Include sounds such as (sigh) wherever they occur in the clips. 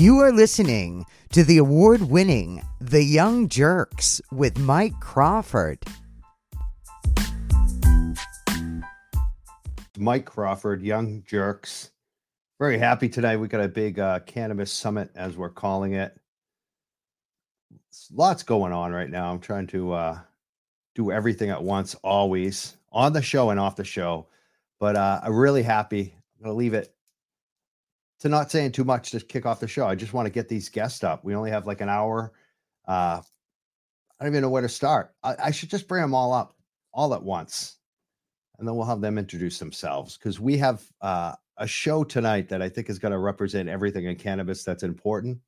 You are listening to the award winning The Young Jurks with Mike Crawford. Mike Crawford, Young Jerks. Very happy tonight. We got a big uh, cannabis summit, as we're calling it. Lots going on right now. I'm trying to uh, do everything at once, always on the show and off the show. But uh, I'm really happy. I'm going to leave it to not saying too much to kick off the show. I just want to get these guests up. We only have like an hour. Uh, I don't even know where to start. I, I should just bring them all up all at once, and then we'll have them introduce themselves because we have uh, a show tonight that I think is going to represent everything in cannabis that's important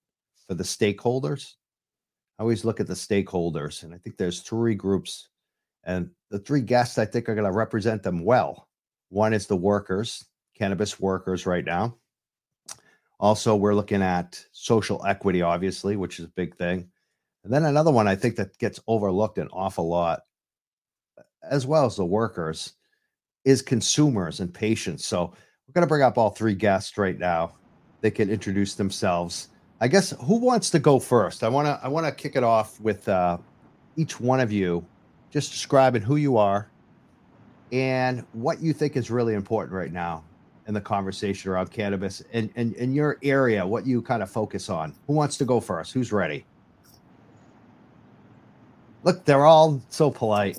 for the stakeholders. I always look at the stakeholders, and I think there's three groups, and the three guests I think are going to represent them well. One is the workers, cannabis workers, right now also, we're looking at social equity, obviously, which is a big thing. And then another one I think that gets overlooked an awful lot, as well as the workers, is consumers and patients. So we're going to bring up all three guests right now. They can introduce themselves. I guess who wants to go first? I want to I want to kick it off with uh, each one of you just describing who you are and what you think is really important right now in the conversation around cannabis and in, in, in your area, what you kind of focus on. Who wants to go first? Who's ready? Look, they're all so polite.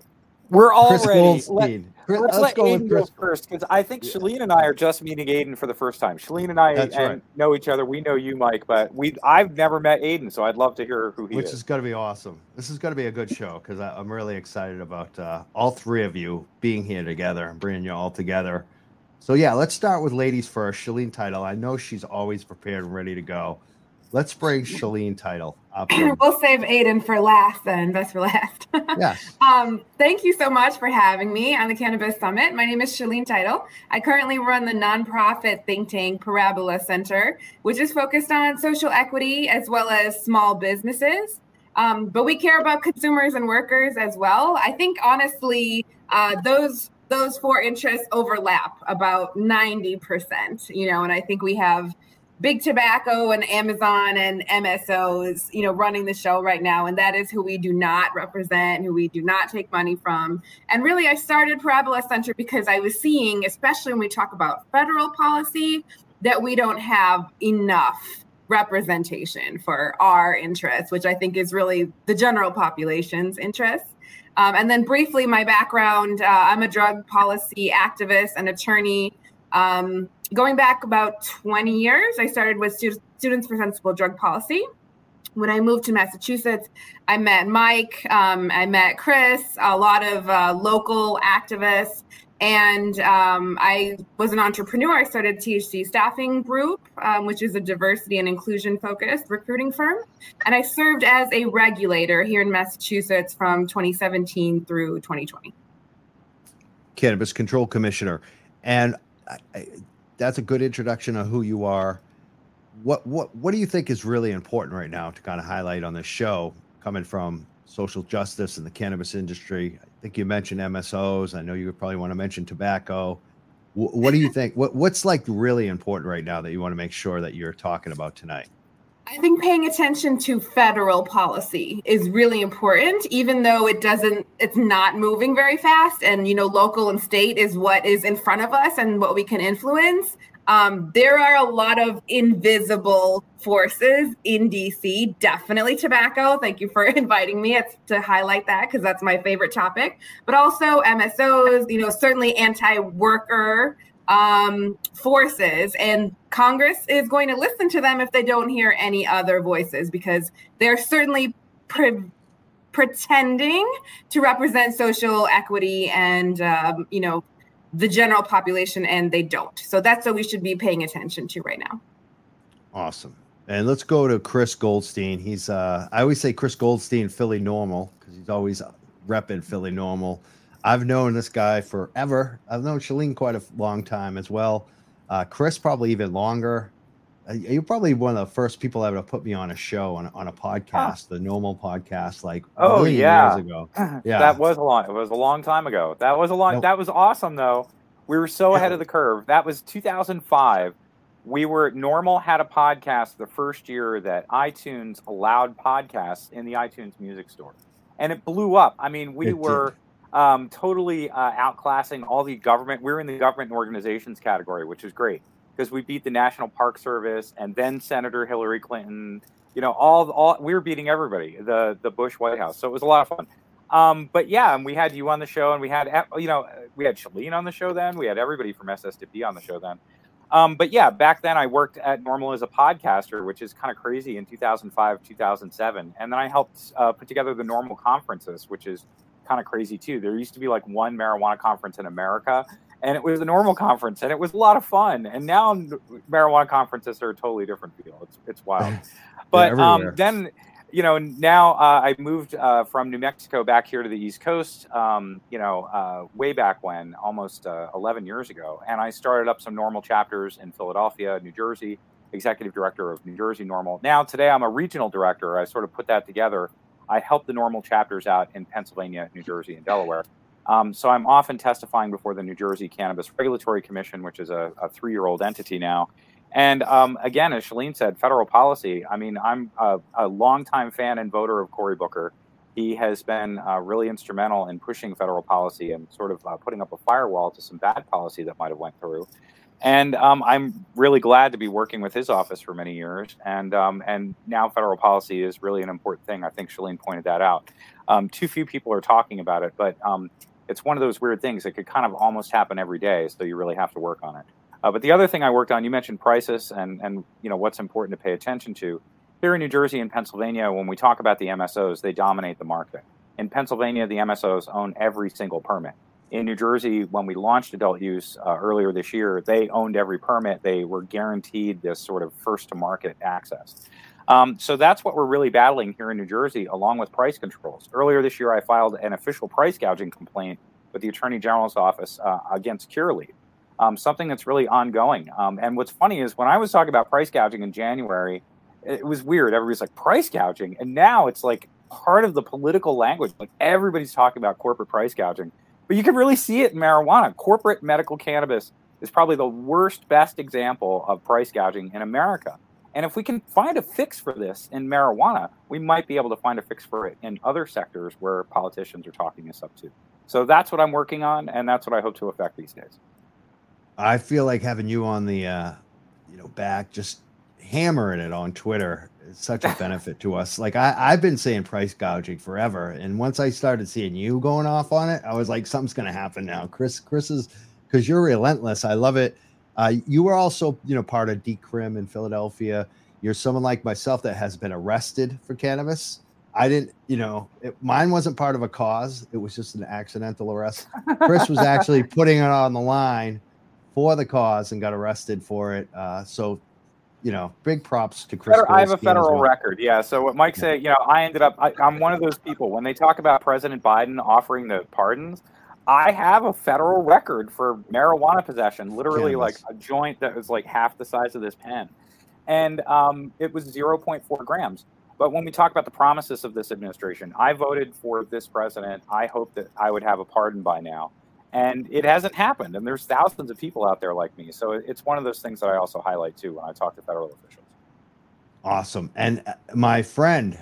We're all Chris ready. Goldstein. Let, us let go Aiden go first because I think yeah. Shaleen and I are just meeting Aiden for the first time. Shaleen and I and right. know each other. We know you, Mike, but we I've never met Aiden, so I'd love to hear who he Which is. Which is going to be awesome. This is going to be a good show because I'm really excited about uh, all three of you being here together and bringing you all together. So yeah, let's start with ladies first. Shaleen Title. I know she's always prepared and ready to go. Let's bring Shaleen Title up. (clears throat) we'll save Aiden for last then, best for last. (laughs) yes. Um, thank you so much for having me on the Cannabis Summit. My name is Shaleen Title. I currently run the nonprofit think tank Parabola Center, which is focused on social equity as well as small businesses. Um, but we care about consumers and workers as well. I think honestly, uh, those those four interests overlap about 90%, you know, and I think we have big tobacco and Amazon and MSOs, you know, running the show right now. And that is who we do not represent, who we do not take money from. And really, I started Parabola Center because I was seeing, especially when we talk about federal policy, that we don't have enough representation for our interests, which I think is really the general population's interests. Um, and then briefly, my background uh, I'm a drug policy activist and attorney. Um, going back about 20 years, I started with Students for Sensible Drug Policy. When I moved to Massachusetts, I met Mike, um, I met Chris, a lot of uh, local activists, and um, I was an entrepreneur. I started THC Staffing Group, um, which is a diversity and inclusion focused recruiting firm. And I served as a regulator here in Massachusetts from 2017 through 2020. Cannabis Control Commissioner. And I, that's a good introduction of who you are. What, what, what do you think is really important right now to kind of highlight on this show coming from social justice and the cannabis industry? Think you mentioned MSOs. I know you probably want to mention tobacco. W- what do you think? What what's like really important right now that you want to make sure that you're talking about tonight? I think paying attention to federal policy is really important, even though it doesn't, it's not moving very fast. And, you know, local and state is what is in front of us and what we can influence. Um, there are a lot of invisible forces in DC. Definitely tobacco. Thank you for (laughs) inviting me to highlight that because that's my favorite topic. But also MSOs, you know, certainly anti worker um, forces. And Congress is going to listen to them if they don't hear any other voices because they're certainly. Pre- pretending to represent social equity and um, you know the general population and they don't. So that's what we should be paying attention to right now. Awesome. And let's go to Chris Goldstein. He's uh I always say Chris Goldstein Philly NORML because he's always repping Philly NORML. I've known this guy forever. I've known Shaleen quite a long time as well. Uh, Chris probably even longer. Uh, you're probably one of the first people ever to put me on a show on, on a podcast, oh. the NORML podcast, like oh yeah, years ago. (clears throat) Yeah, that was a long. It was a long time ago. That was a long. That was awesome though. We were so ahead of the curve. That was 2005. we were NORML had a podcast the first year that iTunes allowed podcasts in the iTunes Music Store, and it blew up. I mean, we it were um, totally uh, outclassing all the government. We we're in the government and organizations category, which is great because we beat the National Park Service and then Senator Hillary Clinton. You know, all all we were beating everybody, the the Bush White House. So it was a lot of fun. Um, but yeah, and we had you on the show, and we had you know we had Shaleen on the show then. We had everybody from SSDP on the show then. Um, but yeah, back then I worked at NORML as a podcaster, which is kind of crazy in 2005, 2007. And then I helped uh, put together the NORML conferences, which is kind of crazy too. There used to be like one marijuana conference in America, and it was a NORML conference, and it was a lot of fun. And now marijuana conferences are a totally different deal. It's it's wild. (laughs) but um, then you know, now uh, I moved uh, from New Mexico back here to the East Coast, um, you know, uh, way back when, almost uh, 11 years ago. And I started up some NORML chapters in Philadelphia, New Jersey, executive director of New Jersey NORML. Now, today I'm a regional director. I sort of put that together. I help the NORML chapters out in Pennsylvania, New Jersey, and Delaware. Um, so I'm often testifying before the New Jersey Cannabis Regulatory Commission, which is a, a three year old entity now. And um, again, as Shaleen said, federal policy. I mean, I'm a, a longtime fan and voter of Cory Booker. He has been uh, really instrumental in pushing federal policy and sort of uh, putting up a firewall to some bad policy that might have went through. And um, I'm really glad to be working with his office for many years. And um, and now federal policy is really an important thing. I think Shaleen pointed that out. Um, too few people are talking about it, but um, it's one of those weird things that could kind of almost happen every day. So you really have to work on it. Uh, but the other thing I worked on, you mentioned prices and and you know what's important to pay attention to. Here in New Jersey and Pennsylvania, when we talk about the MSOs, they dominate the market. In Pennsylvania, the MSOs own every single permit. In New Jersey, when we launched adult use uh, earlier this year, they owned every permit. They were guaranteed this sort of first to market access. Um, so that's what we're really battling here in New Jersey, along with price controls. Earlier this year, I filed an official price gouging complaint with the Attorney General's office uh, against Curaleaf um, something that's really ongoing. Um, and what's funny is when I was talking about price gouging in January, it was weird. Everybody's like price gouging, and now it's like part of the political language. Like everybody's talking about corporate price gouging, but you can really see it in marijuana. Corporate medical cannabis is probably the worst, best example of price gouging in America. And if we can find a fix for this in marijuana, we might be able to find a fix for it in other sectors where politicians are talking us up to. So that's what I'm working on, and that's what I hope to affect these days. I feel like having you on the, uh, you know, back just hammering it on Twitter is such a (laughs) benefit to us. Like I, I've been saying price gouging forever, and once I started seeing you going off on it, I was like, something's going to happen now. Chris, Chris is because you're relentless. I love it. Uh, you were also, you know, part of Decrim in Philadelphia. You're someone like myself that has been arrested for cannabis. I didn't, you know, it, mine wasn't part of a cause. It was just an accidental arrest. Chris was actually (laughs) putting it on the line for the cause and got arrested for it. Uh, so, you know, big props to Chris. I have a federal well. record. Yeah. So what Mike said, you know, I ended up, I, I'm one of those people when they talk about President Biden offering the pardons. I have a federal record for marijuana possession, literally like a joint that was like half the size of this pen. And um, it was 0.4 grams. But when we talk about the promises of this administration, I voted for this president. I hope that I would have a pardon by now and it hasn't happened and there's thousands of people out there like me so it's one of those things that i also highlight too when i talk to federal officials awesome and uh, my friend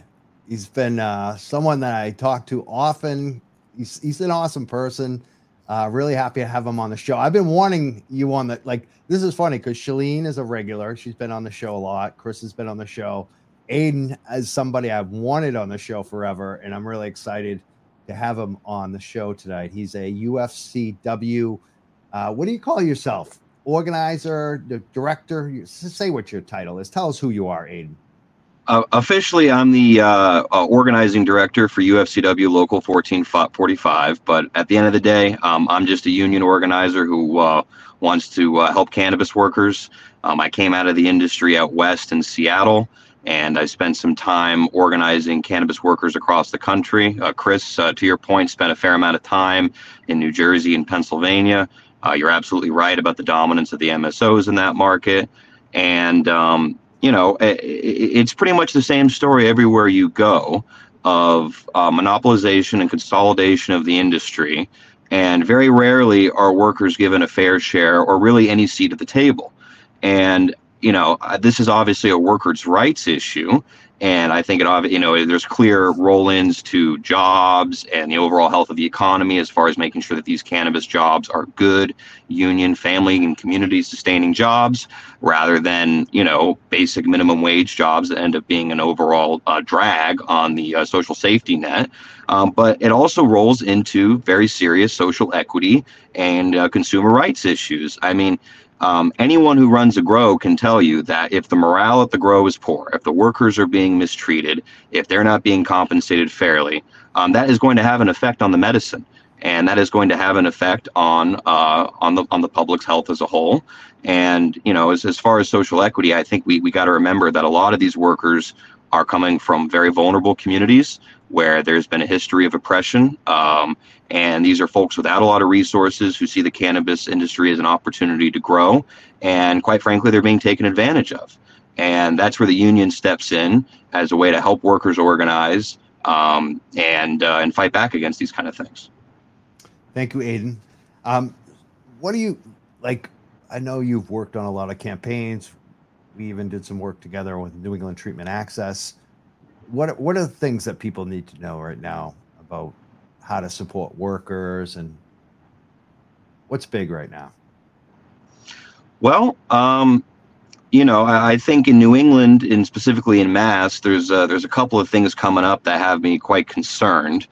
he's been uh, someone that i talk to often he's, he's an awesome person uh, really happy to have him on the show i've been wanting you on the like this is funny because shaleen is a regular she's been on the show a lot chris has been on the show aiden is somebody i've wanted on the show forever and i'm really excited to have him on the show tonight. He's a UFCW. Uh, what do you call yourself? Organizer, the director? Say what your title is. Tell us who you are, Aiden. Uh, officially, I'm the uh, uh, organizing director for UFCW Local 1445. But at the end of the day, um, I'm just a union organizer who uh, wants to uh, help cannabis workers. Um, I came out of the industry out west in Seattle and I spent some time organizing cannabis workers across the country. Chris, to your point, spent a fair amount of time in New Jersey and Pennsylvania. You're absolutely right about the dominance of the MSOs in that market. And, um, you know, it's pretty much the same story everywhere you go of uh, monopolization and consolidation of the industry. And very rarely are workers given a fair share or really any seat at the table. And you know, uh, this is obviously a workers' rights issue. And I think it, you know, there's clear roll-ins to jobs and the overall health of the economy as far as making sure that these cannabis jobs are good union, family, and community-sustaining jobs, rather than you know basic minimum wage jobs that end up being an overall uh, drag on the uh, social safety net. Um, but it also rolls into very serious social equity and uh, consumer rights issues. I mean, um, anyone who runs a grow can tell you that if the morale at the grow is poor, if the workers are being mistreated, if they're not being compensated fairly, um, that is going to have an effect on the medicine, and that is going to have an effect on uh, on the on the public's health as a whole. And you know, as, as far as social equity, I think we we got to remember that a lot of these workers are coming from very vulnerable communities where there's been a history of oppression. Um, and these are folks without a lot of resources who see the cannabis industry as an opportunity to grow. And quite frankly, they're being taken advantage of. And that's where the union steps in as a way to help workers organize um, and uh, and fight back against these kind of things. Thank you, Aiden. Um, what do you like? I know you've worked on a lot of campaigns. We even did some work together with New England Treatment Access what what are the things that people need to know right now about how to support workers and what's big right now? Well, um, you know, I, I, think in New England and specifically in Mass, there's uh, there's a couple of things coming up that have me quite concerned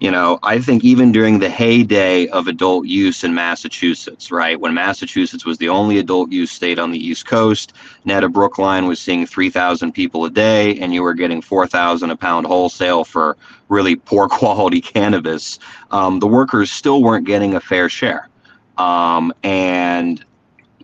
you know, I think even during the heyday of adult use in Massachusetts, right, when Massachusetts was the only adult use state on the East Coast, NETA Brookline was seeing 3,000 people a day, and you were getting 4,000 a pound wholesale for really poor (laughs) quality cannabis. Um, the workers still weren't getting a fair share. Um, and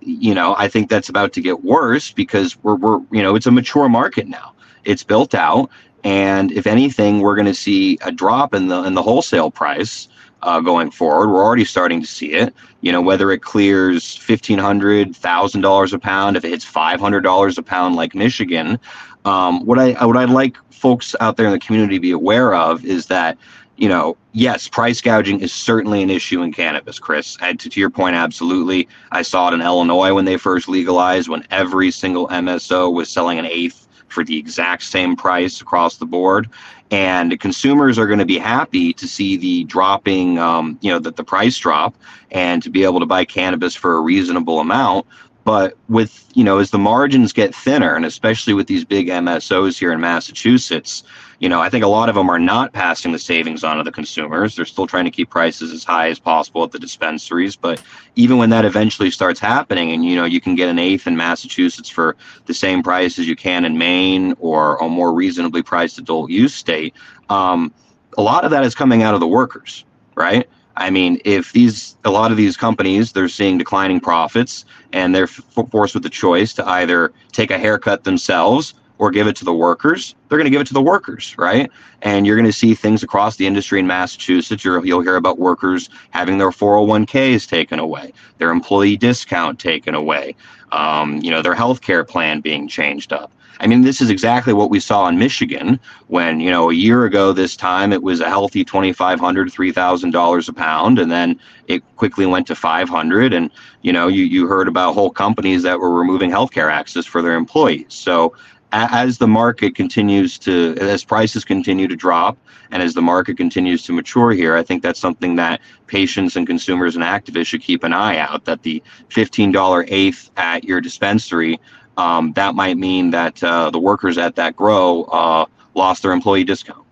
you know, I think that's about to get worse because we're, we're, you know, it's a mature market now. It's built out and if anything, we're going to see a drop in the in the wholesale price uh, going forward. We're already starting to see it. You know, whether it clears fifteen hundred, thousand dollars a pound, if it hits five hundred dollars a pound like Michigan. Um, what I what I'd like folks out there in the community to be aware of is that you know, yes, price gouging is certainly an issue in cannabis, Chris. And to, to, your point, absolutely. I saw it in Illinois when they first legalized, when every single MSO was selling an eighth for the exact same price across the board. And consumers are going to be happy to see the dropping, um, you know, that the price drop and to be able to buy cannabis for a reasonable amount. But with, you know, as the margins get thinner, and especially with these big MSOs here in Massachusetts, you know, I think a lot of them are not passing the savings on to the consumers. They're still trying to keep prices as high as possible at the dispensaries. But even when that eventually starts happening, and you know, you can get an eighth in Massachusetts for the same price as you can in Maine or a more reasonably priced adult use state, um, a lot of that is coming out of the workers, right? I mean, if these a lot of these companies they're seeing declining profits and they're forced with the choice to either take a haircut themselves or give it to the workers, they're going to give it to the workers, right? And you're going to see things across the industry in Massachusetts. you will hear about workers having their 401ks taken away, their employee discount taken away, um, you know, their health care plan being changed up. I mean, this is exactly what we saw in Michigan when, you know, a year ago this time it was a healthy $2,500, $3,000 a pound. And then it quickly went to 500. And, you know, you, you heard about whole companies that were removing healthcare access for their employees. So as the market continues to, as prices continue to drop, and as the market continues to mature here, I think that's something that patients and consumers and activists should keep an eye out. That the $15 eighth at your dispensary, um, that might mean that uh, the workers at that grow uh, lost their employee discount.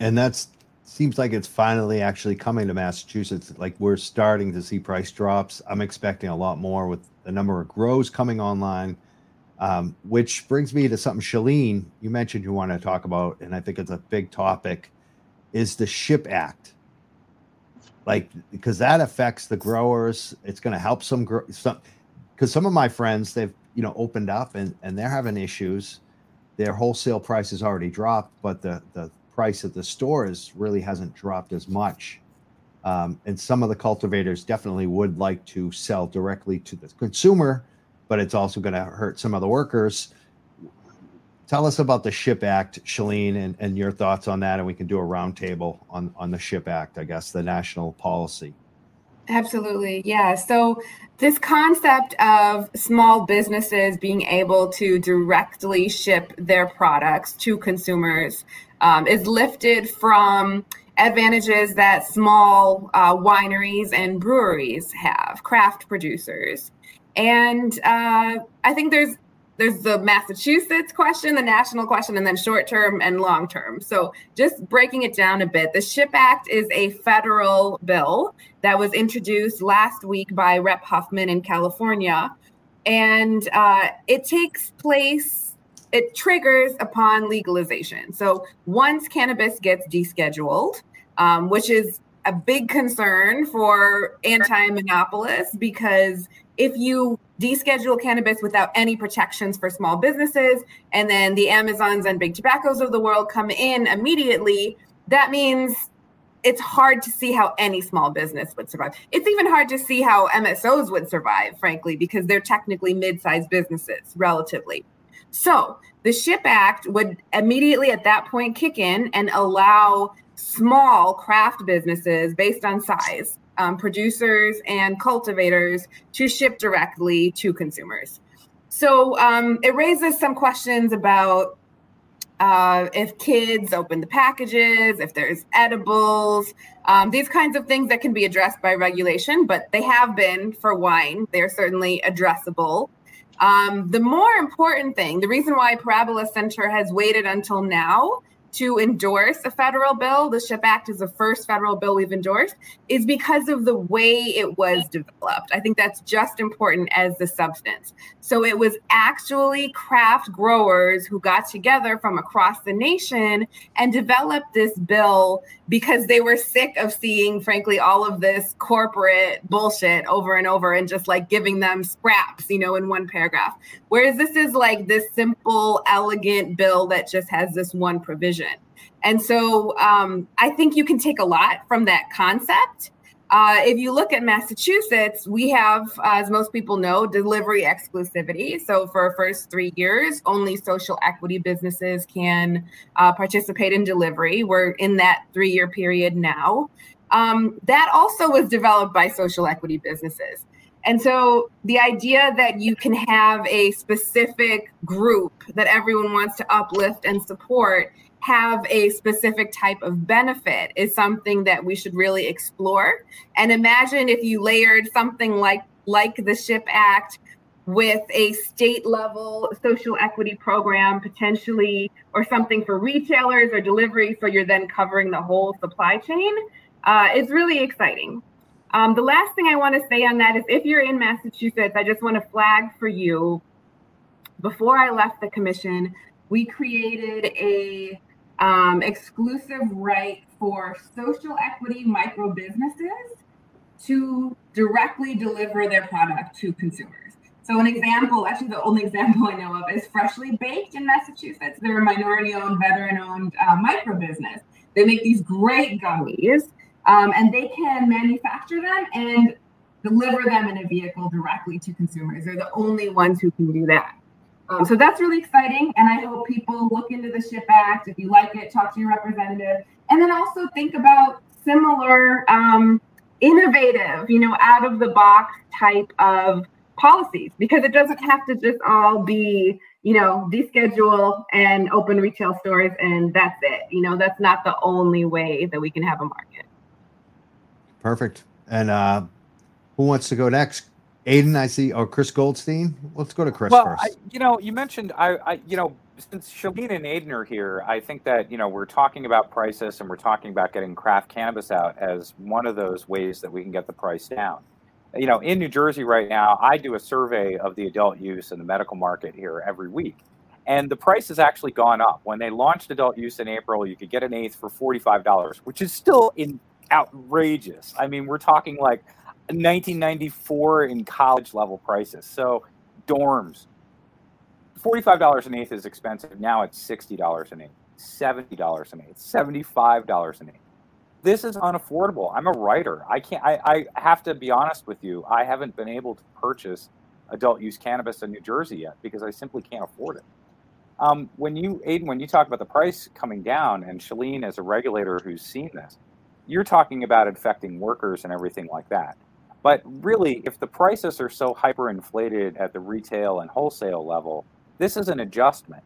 And that's seems like it's finally actually coming to Massachusetts. Like we're starting to see price drops. I'm expecting a lot more with the number of grows coming online um, which brings me to something, Shaleen, you mentioned you want to talk about, and I think it's a big topic, is the SHIP Act. Like, because that affects the growers. It's going to help some, grow, some, because some of my friends, they've, you know, opened up and, and they're having issues. Their wholesale price has already dropped, but the, the price at the stores really hasn't dropped as much. Um, and some of the cultivators definitely would like to sell directly to the consumer but it's also going to hurt some of the workers. Tell us about the SHIP Act, Shaleen, and, and your thoughts on that, and we can do a roundtable on on the SHIP Act. I guess the national policy. Absolutely. Yeah. So, this concept of small businesses being able to directly ship their products to consumers um, is lifted from advantages that small uh, wineries and breweries have, craft producers. And uh, I think there's there's the Massachusetts question, the national question, and then short term and long term. So, just breaking it down a bit, the SHIP Act is a federal bill that was introduced last week by Rep. Huffman in California. And uh, it takes place, it triggers upon legalization. So, once cannabis gets descheduled, um, which is a big concern for anti monopolists because if you deschedule cannabis without any protections for small businesses, and then the Amazons and big tobaccos of the world come in immediately, that means it's hard to see how any small business would survive. It's even hard to see how MSOs would survive, frankly, because they're technically mid sized businesses relatively. So the SHIP Act would immediately at that point kick in and allow small craft businesses based on size um, producers and cultivators to ship directly to consumers. So um, it raises some questions about uh, if kids open the packages, if there's edibles, um, these kinds of things that can be addressed by regulation, but they have been for wine. They're certainly addressable. Um, the more important thing, the reason why Parabola Center has waited until now to endorse a federal bill, the SHIP Act is the first federal bill we've endorsed, is because of the way it was developed. I think that's just important as the substance. So it was actually craft growers who got together from across the nation and developed this bill because they were sick of seeing, frankly, all of this corporate bullshit over and over and just like giving them scraps, you know, in one paragraph. Whereas this is like this simple, elegant bill that just has this one provision. And so um, I think you can take a lot from that concept. Uh, if you look at Massachusetts, we have, uh, as most people know, delivery exclusivity. So for first three years, only social equity businesses can uh, participate in delivery. We're in that three year period now. Um, that also was developed by social equity businesses. And so the idea that you can have a specific group that everyone wants to uplift and support have a specific type of benefit is something that we should really explore. And imagine if you layered something like like the SHIP Act with a state level social equity program potentially or something for retailers or delivery so you're then covering the whole supply chain uh, it's really exciting um, the last thing i want to say on that is if you're in massachusetts i just want to flag for you before i left the commission we created a um, exclusive right for social equity micro businesses to directly deliver their product to consumers. So, an example, actually, the only (laughs) example I know of is Freshly Baked in Massachusetts. They're a minority owned, veteran owned uh, micro business. They make these great gummies um, and they can manufacture them and deliver them in a vehicle directly to consumers. They're the only ones who can do that. Um, so that's really exciting. And I hope people look into the SHIP Act. If you like it, talk to your representative. And then also think about similar um, innovative, you know, out of the box type of policies because it doesn't have to just all be, you know, deschedule and open retail stores and that's it. You know, that's not the only way that we can have a market. Perfect. And uh, who wants to go next? Aiden, I see. or Chris Goldstein. Let's go to Chris well, first. I, you know, you mentioned I, I, you know, since Shaleen and Aiden are here, I think that you know we're talking about prices and we're talking about getting craft cannabis out as one of those ways that we can get the price down. You know, in New Jersey right now, I do a survey of the adult use and the medical market here every week, and the price has actually gone up. When they launched adult use in April, you could get an eighth for forty-five dollars, which is still in outrageous. I mean, we're talking like 1994 in college level prices. So dorms, $45 an eighth is expensive. Now it's $60 an eighth, $70 an eighth, $75 an eighth. This is unaffordable. I'm a writer. I can't, I, I have to be honest with you. I haven't been able to purchase adult use cannabis in New Jersey yet because I simply can't afford it. Um, when you, Aiden, when you talk about the price coming down, and Shaleen as a regulator who's seen this, you're talking about infecting workers and everything like that But really, if the prices are so hyperinflated at the retail and wholesale level, this is an adjustment.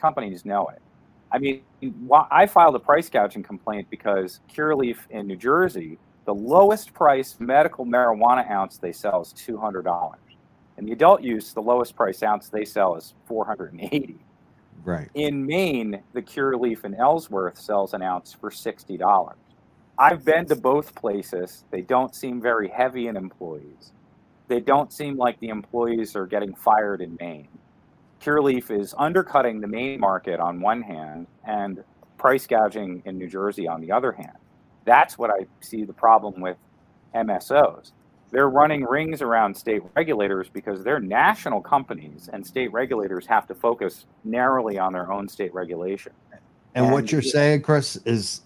Companies know it. I mean, I filed a price gouging complaint because Curaleaf in New Jersey, the lowest price medical marijuana ounce they sell is $200. In the adult use, the lowest price ounce they sell is 480. Right. In Maine, the Curaleaf in Ellsworth sells an ounce for $60. I've been to both places. They don't seem very heavy in employees. They don't seem like the employees are getting fired in Maine. Curaleaf is undercutting the Maine market on one hand and price gouging in New Jersey on the other hand. That's what I see the problem with MSOs. They're running rings around state regulators because they're national companies and state regulators have to focus narrowly on their own state regulation. And, and what you're saying, Chris, is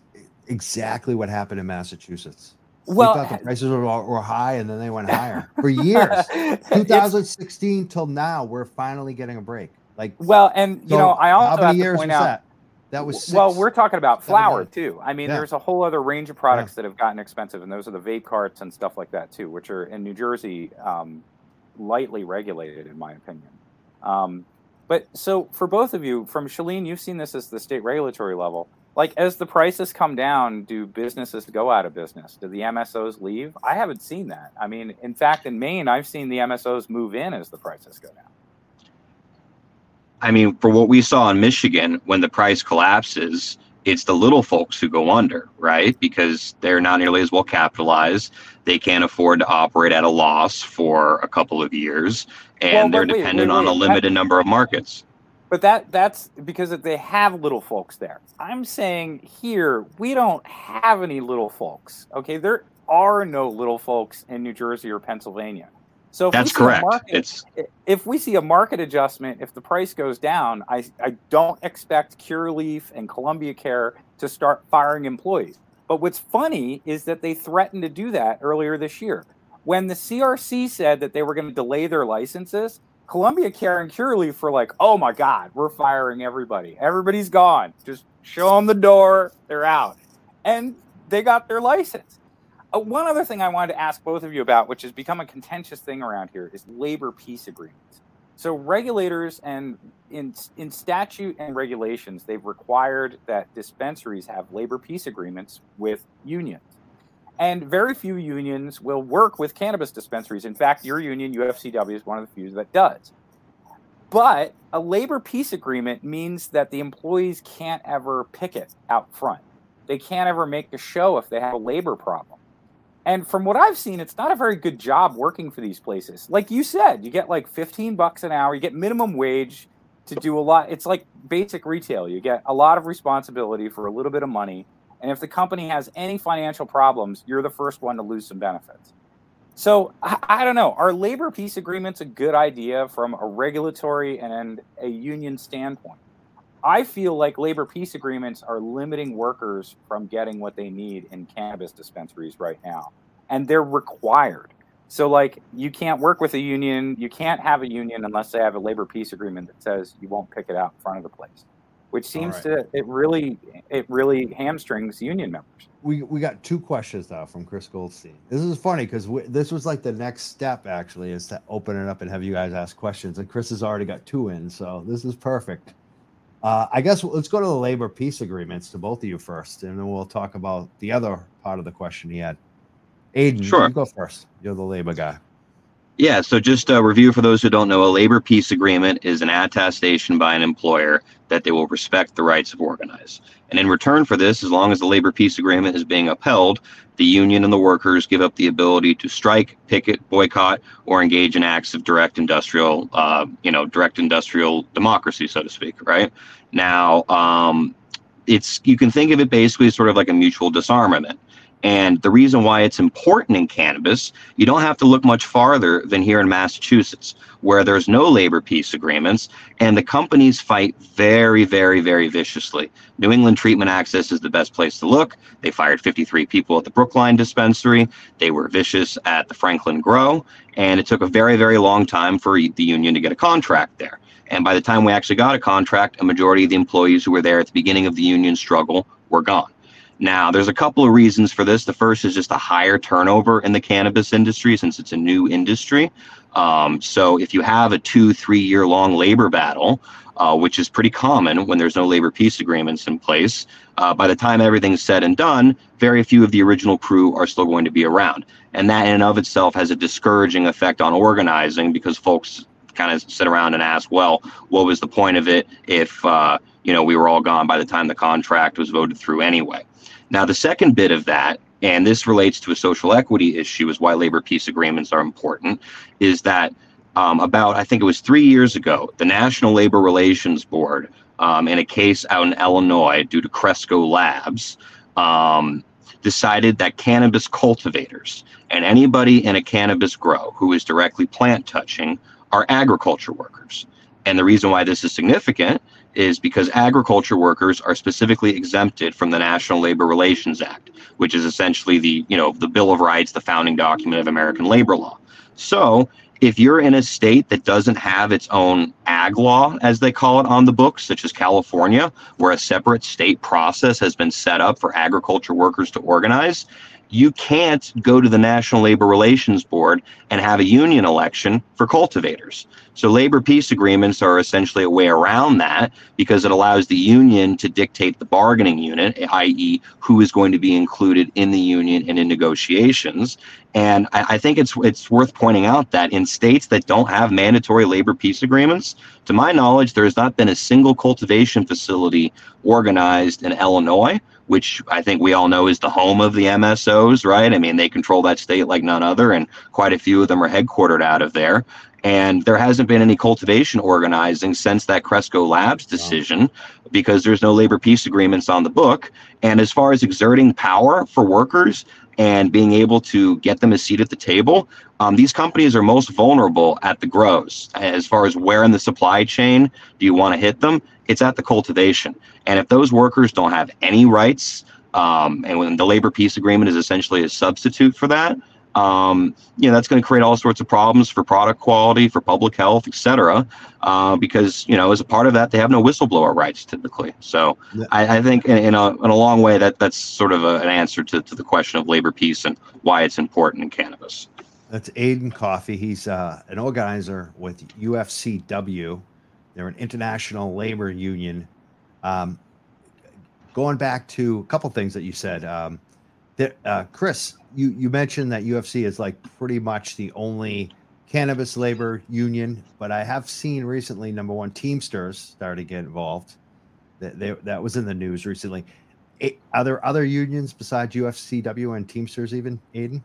exactly what happened in Massachusetts. Well, we thought the prices were, were high and then they went higher (laughs) for years. 2016 till now, we're finally getting a break. Like, well, and you so know, I also have to point out that? that was six, well, we're talking about flour too. I mean, yeah. there's a whole other range of products yeah. that have gotten expensive, and those are the vape carts and stuff like that too, which are in New Jersey um, lightly regulated, in my opinion. Um, but so for both of you, from Shaleen, you've seen this as the state regulatory level like as the prices come down do businesses go out of business? Do the msos leave? I haven't seen that. I mean in fact in maine i've seen the msos move in as the prices go down. I mean for what we saw in michigan when the price collapses it's the little folks who go under right? Because they're not nearly as well capitalized. They can't afford to operate at a loss for a couple of years and well, they're wait, dependent wait, wait, on a limited number of markets but that that's because they have little folks there. I'm saying here we don't have any little folks. Okay, there are no little folks in New Jersey or Pennsylvania. So that's correct. Market, it's if we see a market adjustment, if the price goes down, I I don't expect Curaleaf and Columbia Care to start firing employees. But what's funny is that they threatened to do that earlier this year. When the CRC said that they were going to delay their licenses, Columbia Care and Curaleaf for like, oh my God, we're firing everybody. Everybody's gone. Just show them the door. They're out. And they got their license. Uh, one other thing I wanted to ask both of you about, which has become a contentious thing around here, is labor peace agreements. So regulators and in in statute and regulations, they've required that dispensaries have labor peace agreements with unions. And very few unions will work with cannabis dispensaries. In fact, your union, UFCW, is one of the few that does. But a labor peace agreement means that the employees can't ever picket out front. They can't ever make a show if they have a labor problem. And from what I've seen, it's not a very good job working for these places. Like you said, you get like 15 bucks an hour, you get minimum wage to do a lot. It's like basic retail. You get a lot of responsibility for a little bit of money and if the company has any financial problems, you're the first one to lose some benefits. So I, I don't know. Are labor peace agreements a good idea from a regulatory and a union standpoint? I feel like labor peace agreements are limiting workers from getting what they need in cannabis dispensaries right now. And they're required. So, like, you can't work with a union, you can't have a union unless they have a labor peace agreement that says you won't pick it out in front of the place which seems right. to it really it really hamstrings union members. We we got two questions though from Chris Goldstein. This is funny because this was like the next step actually is to open it up and have you guys ask questions. And Chris has already got two in, so this is perfect. Uh, I guess let's go to the labor peace agreements to both of you first, and then we'll talk about the other part of the question he had. Aiden, sure. you go first. You're the labor guy. Yeah, so just a review for those who don't know, a labor peace agreement is an attestation by an employer that they will respect the rights of organize. And in return for this, as long as the labor peace agreement is being upheld, the union and the workers give up the ability to strike, picket, boycott, or engage in acts of direct industrial, uh, you know, direct industrial democracy, so to speak. Right now, um, it's you can think of it basically sort of like a mutual disarmament. And the reason why it's important in cannabis, you don't have to look much farther than here in Massachusetts, where there's no labor peace agreements, and the companies fight very, very, very viciously. New England Treatment Access is the best place to look. They fired 53 people at the Brookline dispensary. They were vicious at the Franklin Grow, and it took a very, very long time for the union to get a contract there. And by the time we actually got a contract, a majority of the employees who were there at the beginning of the union struggle were gone. Now, there's a couple of reasons for this. The first is just a higher turnover in the cannabis industry since it's a new industry. Um, so if you have a two, three year long labor battle, uh, which is pretty common when there's no labor peace agreements in place, uh, by the time everything's said and done, very few of the original crew are still going to be around. And that in and of itself has a discouraging effect on organizing because folks kind of sit around and ask, well, what was the point of it if, uh, you know, we were all gone by the time the contract was voted through anyway? Now, the second bit of that, and this relates to a social equity issue, is why labor peace agreements are important, is that um, about, I think it was three years ago, the National Labor Relations Board, um, in a case out in Illinois due to Cresco Labs, um, decided that cannabis cultivators and anybody in a cannabis grow who is directly plant touching are agriculture workers. And the reason why this is significant is because agriculture workers are specifically exempted from the National Labor Relations Act, which is essentially the, you know, the Bill of Rights, the founding document of American labor law. So, if you're in a state that doesn't have its own ag law, as they call it on the books, such as California, where a separate state process has been set up for agriculture workers to organize, you can't go to the National Labor Relations Board and have a union election for cultivators. So labor peace agreements are essentially a way around that because it allows the union to dictate the bargaining unit, i.e., who is going to be included in the union and in negotiations. And I, I, think it's it's worth pointing out that in states that don't have mandatory labor peace agreements, to my knowledge, there has not been a single cultivation facility organized in Illinois which I think we all know is the home of the MSOs, right? I mean, they control that state like none other, and quite a few of them are headquartered out of there. And there hasn't been any cultivation organizing since that Cresco Labs decision because there's no labor peace agreements on the book. And as far as exerting power for workers and being able to get them a seat at the table, um, these companies are most vulnerable at the grows. As far as where in the supply chain do you want to hit them, it's at the cultivation. And if those workers don't have any rights, um, and when the labor peace agreement is essentially a substitute for that, um, you know that's going to create all sorts of problems for product quality, for public health, et cetera. Uh, because you know, as a part of that, they have no whistleblower rights typically. So yeah. I, I, think in, in, a in a long way that that's sort of a, an answer to, to the question of labor peace and why it's important in cannabis. That's Aiden Coffey. He's uh, an organizer with UFCW. They're an international labor union um, going back to a couple things that you said, um, that, uh, Chris, you you mentioned that UFC is like pretty much the only cannabis labor union, but I have seen recently number one Teamsters started to get involved. That they, that was in the news recently. It, are there other unions besides UFCW and Teamsters even, Aiden?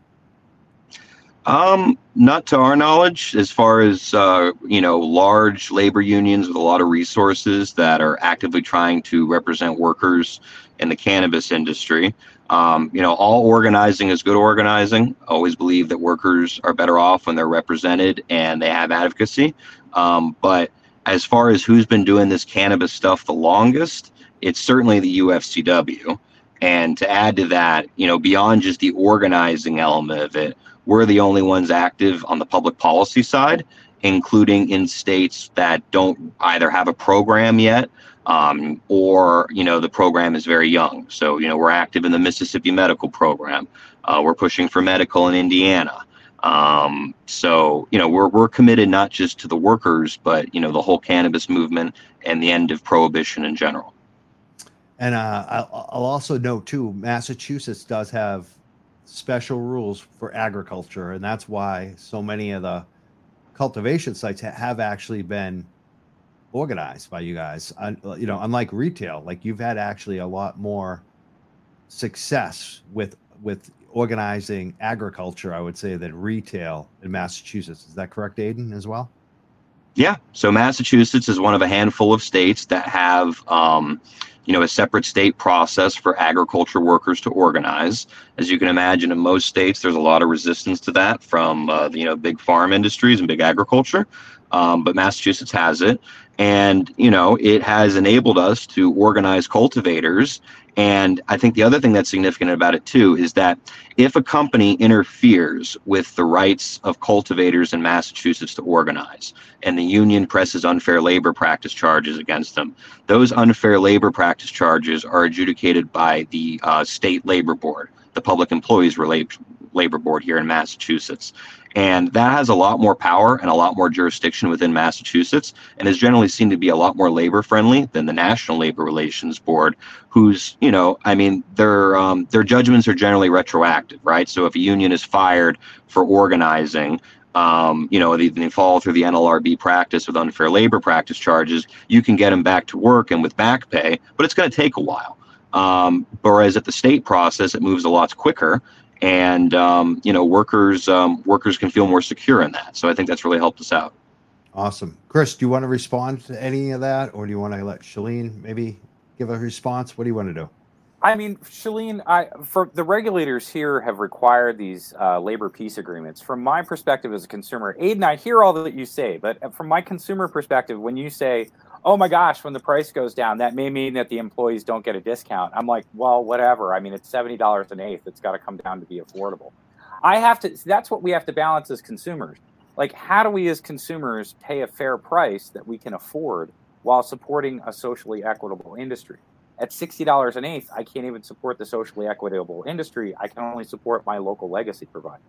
Um, not to our knowledge, as far as uh, you know, large labor unions with a lot of resources that are actively trying to represent workers in the cannabis industry. Um, you know, all organizing is good organizing. Always believe that workers are better off when they're represented and they have advocacy. Um, but as far as who's been doing this cannabis stuff the longest, it's certainly the UFCW. And to add to that, you know, beyond just the organizing element of it, we're the only ones active on the public policy side, including in states that don't either have a program yet um, or you know the program is very young. So you know we're active in the Mississippi medical program. Uh, we're pushing for medical in Indiana. Um, so you know we're we're committed not just to the workers, but you know the whole cannabis movement and the end of prohibition in general. And uh, I'll, also note too, Massachusetts does have special rules for agriculture, and that's why so many of the cultivation sites ha- have actually been organized by you guys. you know, unlike retail, like you've had actually a lot more success with with organizing agriculture, I would say, than retail in Massachusetts. Is that correct, Aiden, as well? Yeah. So Massachusetts is one of a handful of states that have um, you know, a separate state process for agriculture workers to organize. As you can imagine, in most states, there's a lot of resistance to that from, uh, you know, big farm industries and big agriculture. Um, but Massachusetts has it. And, you know, it has enabled us to organize cultivators And I think the other thing that's significant about it too is that if a company interferes with the rights of cultivators in Massachusetts to organize, and the union presses unfair labor practice charges against them, those unfair labor practice charges are adjudicated by the uh, state labor board, the Public Employees Labor Board here in Massachusetts. And that has a lot more power and a lot more jurisdiction within Massachusetts and is generally seen to be a lot more labor friendly than the National Labor Relations Board, who's, you know, I mean, their um, their judgments are generally retroactive, right? So if a union is fired for organizing, um, you know, they, they fall through the NLRB practice with unfair labor practice charges, you can get them back to work and with back pay, but it's going to take a while. Um, whereas at the state process, it moves a lot quicker and um, you know workers um, workers can feel more secure in that. So I think that's really helped us out. Awesome, Chris. Do you want to respond to any of that, or do you want to let Shaleen maybe give a response? What do you want to do? I mean, Shaleen, I for the regulators here have required these uh, labor peace agreements. From my perspective as a consumer, Aiden, I hear all that you say, but from my consumer perspective, when you say, oh my gosh, when the price goes down, that may mean that the employees don't get a discount. I'm like, well, whatever. I mean, it's seventy dollars an eighth. It's got to come down to be affordable. I have to. That's what we have to balance as consumers. Like, how do we as consumers pay a fair price that we can afford while supporting a socially equitable industry? At sixty dollars an eighth, I can't even support the socially equitable industry. I can only support my local legacy provider.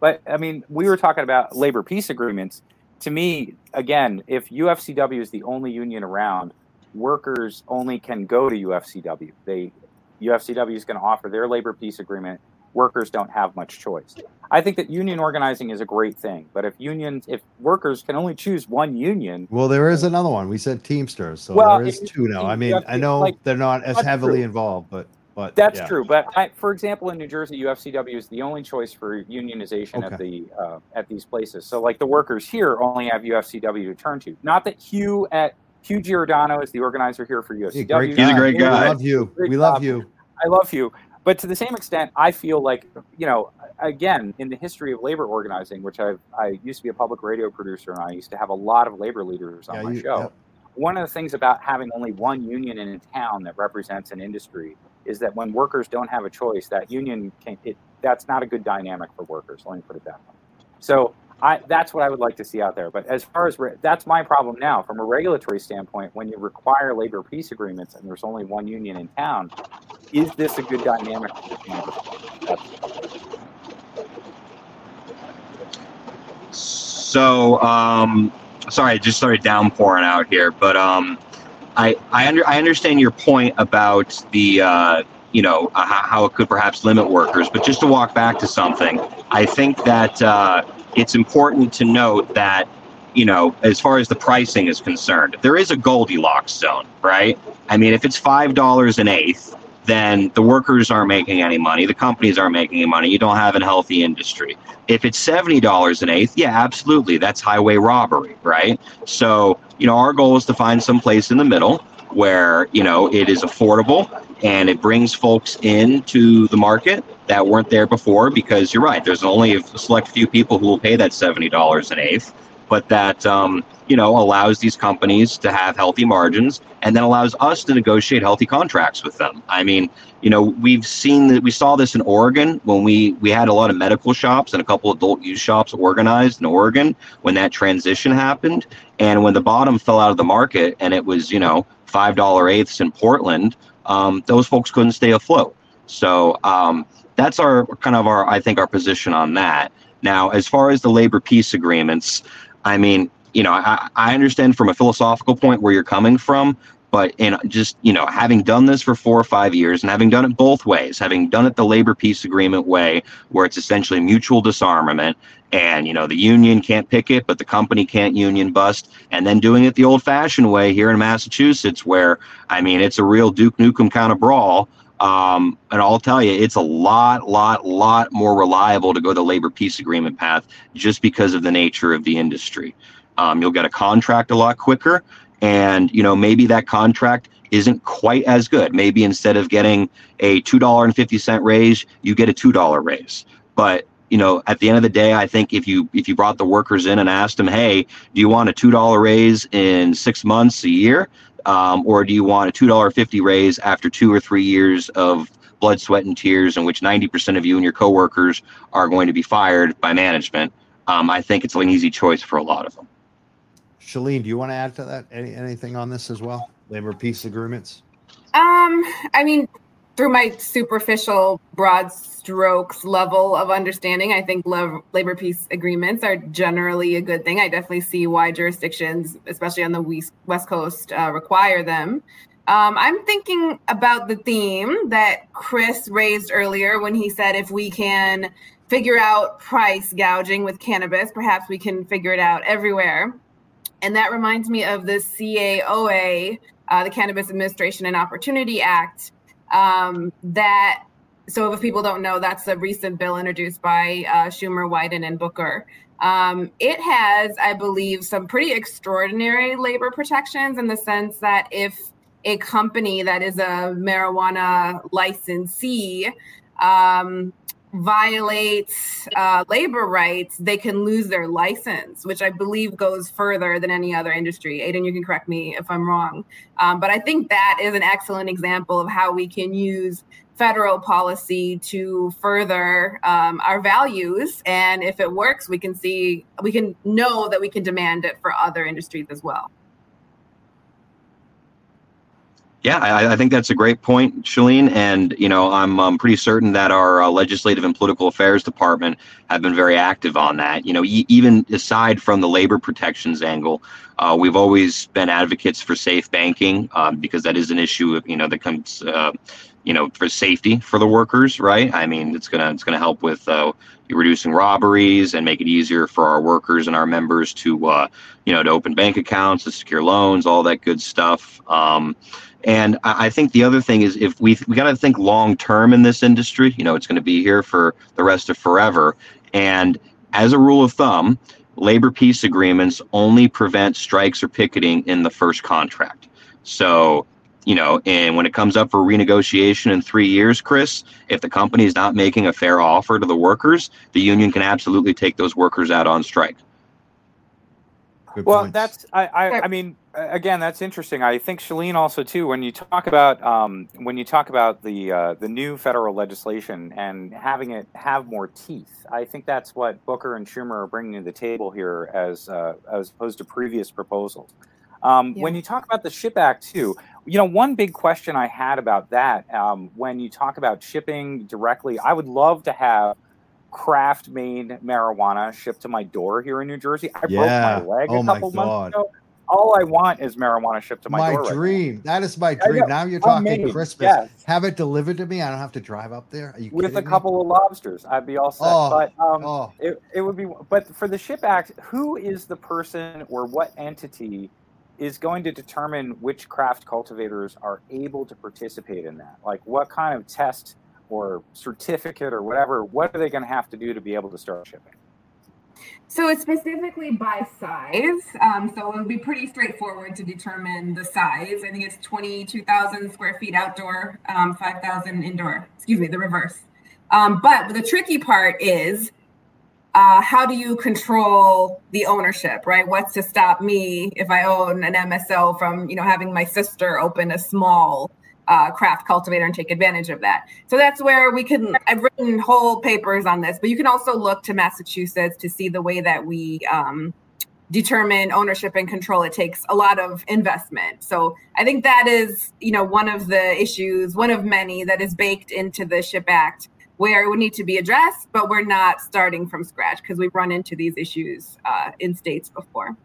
But I mean, we were talking about labor peace agreements to me, again, if UFCW is the only union around, workers only can go to UFCW. They UFCW is going to offer their labor peace agreement. Workers don't have much choice. I think that union organizing is a great thing, but if unions, if workers can only choose one union, well, there is another one. We said Teamsters, so well, there is two now. I mean, I know like, they're not as heavily true. involved, but but that's yeah. true. But I, for example, in New Jersey, UFCW is the only choice for unionization okay. at the uh, at these places. So like the workers here only have UFCW to turn to. Not that Hugh at Hugh Giordano is the organizer here for UFCW. He's a great guy. We love you. We love you. I love you. But to the same extent, I feel like you know, again, in the history of labor organizing, which I I used to be a public radio producer and I used to have a lot of labor leaders on yeah, my you, show. Yeah. One of the things about having only one union in a town that represents an industry is that when workers don't have a choice, that union can it that's not a good dynamic for workers. Let me put it that way. So I, that's what I would like to see out there. But as far as re- that's my problem now, from a regulatory standpoint, when you require labor peace agreements and there's only one union in town, is this a good dynamic? So, um, sorry, I just started downpouring out here, but um, I I, under, I understand your point about the uh, you know uh, how it could perhaps limit workers, but just to walk back to something, I think that uh, it's important to note that you know as far as the pricing is concerned, there is a Goldilocks zone, right? I mean, if it's five dollars an eighth, then the workers aren't making any money, the companies aren't making any money. You don't have a healthy industry. If it's seventy dollars an eighth, yeah, absolutely, that's highway robbery, right? So you know, our goal is to find some place in the middle where, you know, it is affordable and it brings folks into the market that weren't there before because you're right, there's only a select few people who will pay that $70 an eighth, but that, um, you know, allows these companies to have healthy margins and then allows us to negotiate healthy contracts with them. I mean, you know, we've seen that we saw this in Oregon when we we had a lot of medical shops and a couple adult use shops organized in Oregon when that transition happened and when the bottom fell out of the market and it was, you know, five dollar eighths in Portland, um, those folks couldn't stay afloat. So um, that's our kind of our I think our position on that. Now, as far as the labor peace agreements, I mean, you know, I, I understand from a philosophical point where you're coming from, but in just you know having done this for four or five years and having done it both ways having done it the labor peace agreement way where it's essentially mutual disarmament and you know the union can't pick it but the company can't union bust and then doing it the old fashioned way here in massachusetts where i mean it's a real duke nukem kind of brawl. Um, and i'll tell you it's a lot lot lot more reliable to go the labor peace agreement path just because of the nature of the industry um, you'll get a contract a lot quicker and you know maybe that contract isn't quite as good maybe instead of getting a $2.50 raise you get a $2 raise but you know, at the end of the day, I think if you if you brought the workers in and asked them, hey, do you want a two dollar raise in six months, a year, um, or do you want a two dollar fifty raise after two or three years of blood, sweat, and tears, in which ninety percent of you and your coworkers are going to be fired by management? Um, I think it's an easy choice for a lot of them. Shaleen, do you want to add to that? Any, anything on this as well? Labor peace agreements. Um, I mean, through my superficial broad strokes level of understanding, I think labor peace agreements are generally a good thing. I definitely see why jurisdictions, especially on the West Coast, uh, require them. Um, I'm thinking about the theme that Chris raised earlier when he said if we can figure out price gouging with cannabis, perhaps we can figure it out everywhere. And that reminds me of the CAOA, uh, the Cannabis Administration and Opportunity Act, um, that so if people don't know, that's a recent bill introduced by uh, Schumer, Wyden, and Booker. Um, it has, I believe, some pretty extraordinary labor protections in the sense that if a company that is a marijuana licensee um, violates uh, labor rights, they can lose their license, which I believe goes further than any other industry. Aiden, you can correct me if I'm wrong. Um, but I think that is an excellent example of how we can use federal policy to further um, our values. And if it works, we can see, we can know that we can demand it for other industries as well. Yeah, I, I, think that's a great point, Shaleen. And you know, I'm um, pretty certain that our uh, legislative and political affairs department have been very active on that. You know, e- even aside from the labor protections angle, uh, we've always been advocates for safe banking um, because that is an issue. You know, that comes, uh, you know, for safety for the workers, right? I mean, it's gonna it's gonna help with uh, reducing robberies and make it easier for our workers and our members to, uh, you know, to open bank accounts, to secure loans, all that good stuff. Um, and I think the other thing is if we we got to think long term in this industry. You know, it's going to be here for the rest of forever. And as a rule of thumb, labor peace agreements only prevent strikes or picketing in the first contract. So, you know, and when it comes up for renegotiation in three years, Chris, if the company is not making a fair offer to the workers, the union can absolutely take those workers out on strike. Good well, points. that's I, I, I mean again that's interesting. I think Shaleen also too when you talk about um, when you talk about the uh, the new federal legislation and having it have more teeth. I think that's what Booker and Schumer are bringing to the table here as uh, as opposed to previous proposals. Um, yeah. When you talk about the SHIP Act too, you know one big question I had about that um, when you talk about shipping directly, I would love to have craft made marijuana shipped to my door here in New Jersey. I yeah. broke my leg oh a couple months ago. All I want is marijuana shipped to my, my door. My dream. Right that is my dream. Now you're talking Christmas. Yes. Have it delivered to me. I don't have to drive up there. With a couple me? of lobsters, I'd be all set. Oh, but um, oh. it, it would be. But for the Ship Act, who is the person or what entity is going to determine which craft cultivators are able to participate in that? Like, what kind of test? or certificate or whatever, what are they going to have to do to be able to start shipping? So it's specifically by size. Um, so it would be pretty straightforward to determine the size. I think it's 22,000 square feet outdoor, um, 5,000 indoor. Excuse me, the reverse. Um, but the tricky part is uh, how do you control the ownership, right? What's to stop me if I own an MSO from, you know, having my sister open a small uh, craft cultivator and take advantage of that. So that's where we can. I've written whole papers on this, but you can also look to Massachusetts to see the way that we um, determine ownership and control. It takes a lot of investment. So I think that is, you know, one of the issues, one of many that is baked into the SHIP Act where it would need to be addressed, but we're not starting from scratch because we've run into these issues uh, in states before.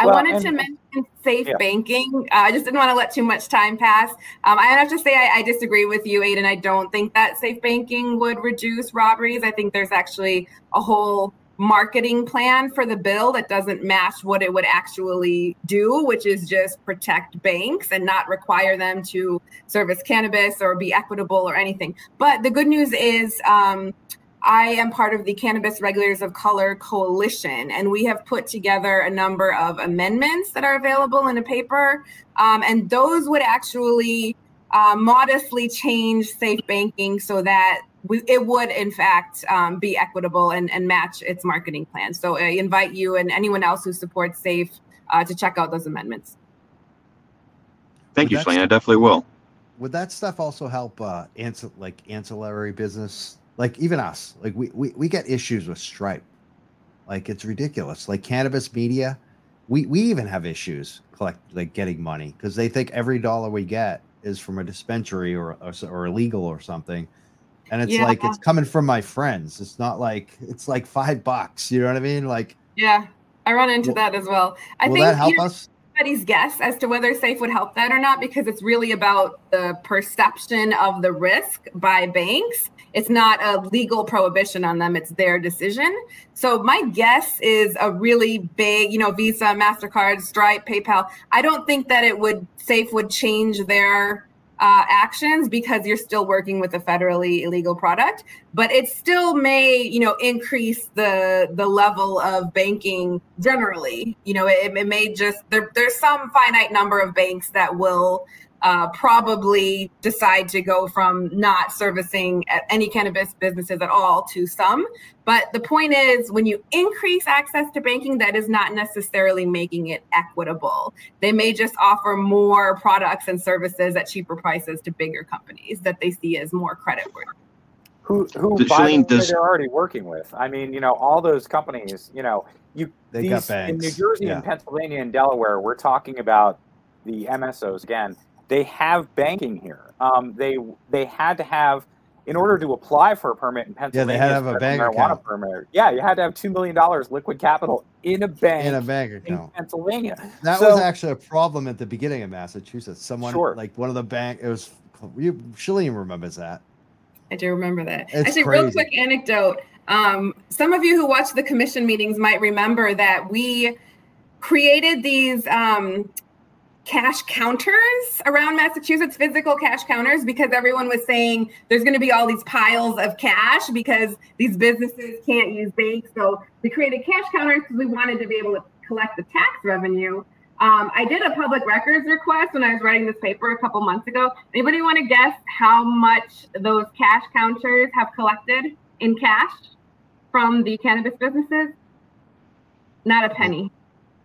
I well, wanted and, to mention safe yeah. banking. Uh, I just didn't want to let too much time pass. Um, I have to say, I, I, disagree with you, Aiden. I don't think that safe banking would reduce robberies. I think there's actually a whole marketing plan for the bill that doesn't match what it would actually do, which is just protect banks and not require them to service cannabis or be equitable or anything. But the good news is, um, I am part of the Cannabis Regulators of Color Coalition, and we have put together a number of amendments that are available in a paper. Um, and those would actually uh, modestly change safe banking so that we, it would in fact um, be equitable and, and match its marketing plan. So I invite you and anyone else who supports SAFE uh, to check out those amendments. Thank would you, Shaleen. I definitely will. Would that stuff also help uh, ans- like ancillary business? Like even us, like we, we, we get issues with Stripe. Like it's ridiculous. Like cannabis media, we, we even have issues collect like getting money because they think every dollar we get is from a dispensary or or, or illegal or something. And it's yeah. like it's coming from my friends. It's not like it's like five bucks you know what i mean? Like yeah. I run into will, that as well. I will think that help you know, us? anybody's guess as to whether safe would help that or not because it's really about the perception of the risk by banks it's not a legal prohibition on them. It's their decision. So my guess is a really big you know visa mastercard stripe paypal. I don't think that it would safe would change their uh, actions because you're still working with a federally illegal product but it still may you know increase the the level of banking generally. You know it, it may just there, there's some finite number of banks that will uh, probably decide to go from not servicing any cannabis businesses at all to some. But the point is, when you increase access to banking, that is not necessarily making it equitable. They may just offer more products and services at cheaper prices to bigger companies that they see as more creditworthy. Who, who by the does... they're already working with? I mean, you know, all those companies. You know, you they these, in New Jersey yeah. and Pennsylvania and Delaware. We're talking about the MSOs again they have banking here. Um, they they had to have in order to apply for a permit in Pennsylvania. Yeah, they had to have a bank marijuana account. permit. Yeah, you had to have two million dollars liquid capital in a bank in a bank account in Pennsylvania. That so, was actually a problem at the beginning of Massachusetts. Someone sure. like one of the bank. It was you. Shaleen remembers that. I do remember that. It's Actually, crazy. real quick anecdote. Um, some of you who watch the commission meetings might remember that we created these um, cash counters around Massachusetts, physical cash counters, because everyone was saying there's going to be all these piles of cash because these businesses can't use banks. So we created cash counters because we wanted to be able to collect the tax revenue. Um, I did a public records request when I was writing this paper a couple months ago. Anybody want to guess how much those cash counters have collected in cash from the cannabis businesses? Not a penny.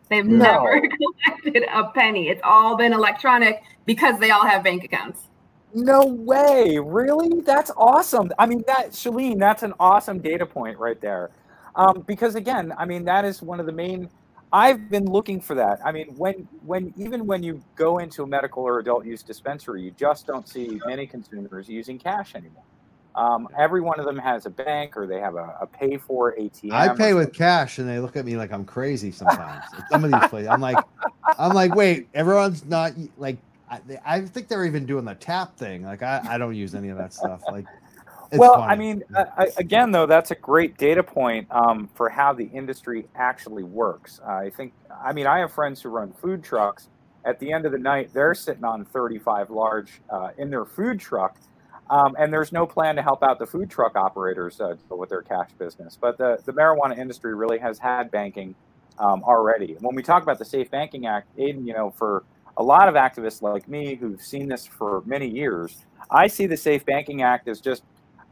They've no. never (laughs) collected a penny. It's all been electronic because they all have bank accounts. No way. Really? That's awesome. I mean, that, Shaleen, that's an awesome data point right there. Um, because again, I mean, that is one of the main. I've been looking for that. I mean, when when even when you go into a medical or adult use dispensary, you just don't see many consumers using cash anymore. Um, every one of them has a bank or they have a, a pay for ATM. I pay with cash and they look at me like I'm crazy sometimes. some of these places, I'm like, I'm like, wait, everyone's not like, I, I, think they're even doing the tap thing. Like, I, I don't use any of that stuff. Like, well, funny. I mean, uh, again, though, that's a great data point um, for how the industry actually works. Uh, I think, I mean, I have friends who run food trucks. At the end of the night, they're sitting on 35 large uh, in their food truck um, and there's no plan to help out the food truck operators uh, with their cash business. But the, the marijuana industry really has had banking um, already. when we talk about the Safe Banking Act, Aiden, you know, for a lot of activists like me who've seen this for many years, I see the Safe Banking Act as just,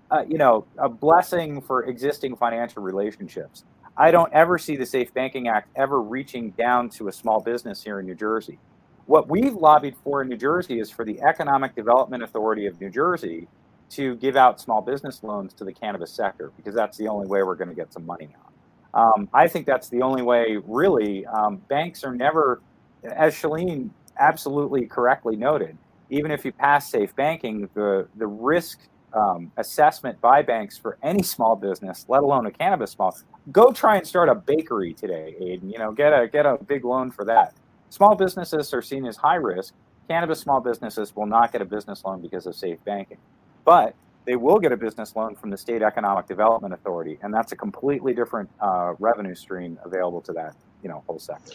uh, you know, a blessing for existing financial relationships. I don't ever see the Safe Banking Act ever reaching down to a small business here in New Jersey. What we've lobbied for in New Jersey is for the Economic Development Authority of New Jersey to give out small business loans to the cannabis sector because that's the only way we're going to get some money out. Um, I think that's the only way, really. Um, banks are never, as Shaleen absolutely correctly noted, even if you pass safe banking, the, the risk um, assessment by banks for any small business, let alone a cannabis small, go try and start a bakery today, Aiden. You know, get a get a big loan for that. Small businesses are seen as high risk. Cannabis small businesses will not get a business loan because of safe banking, but they will get a business loan from the state economic development authority, and that's a completely different uh, revenue stream available to that you know whole sector.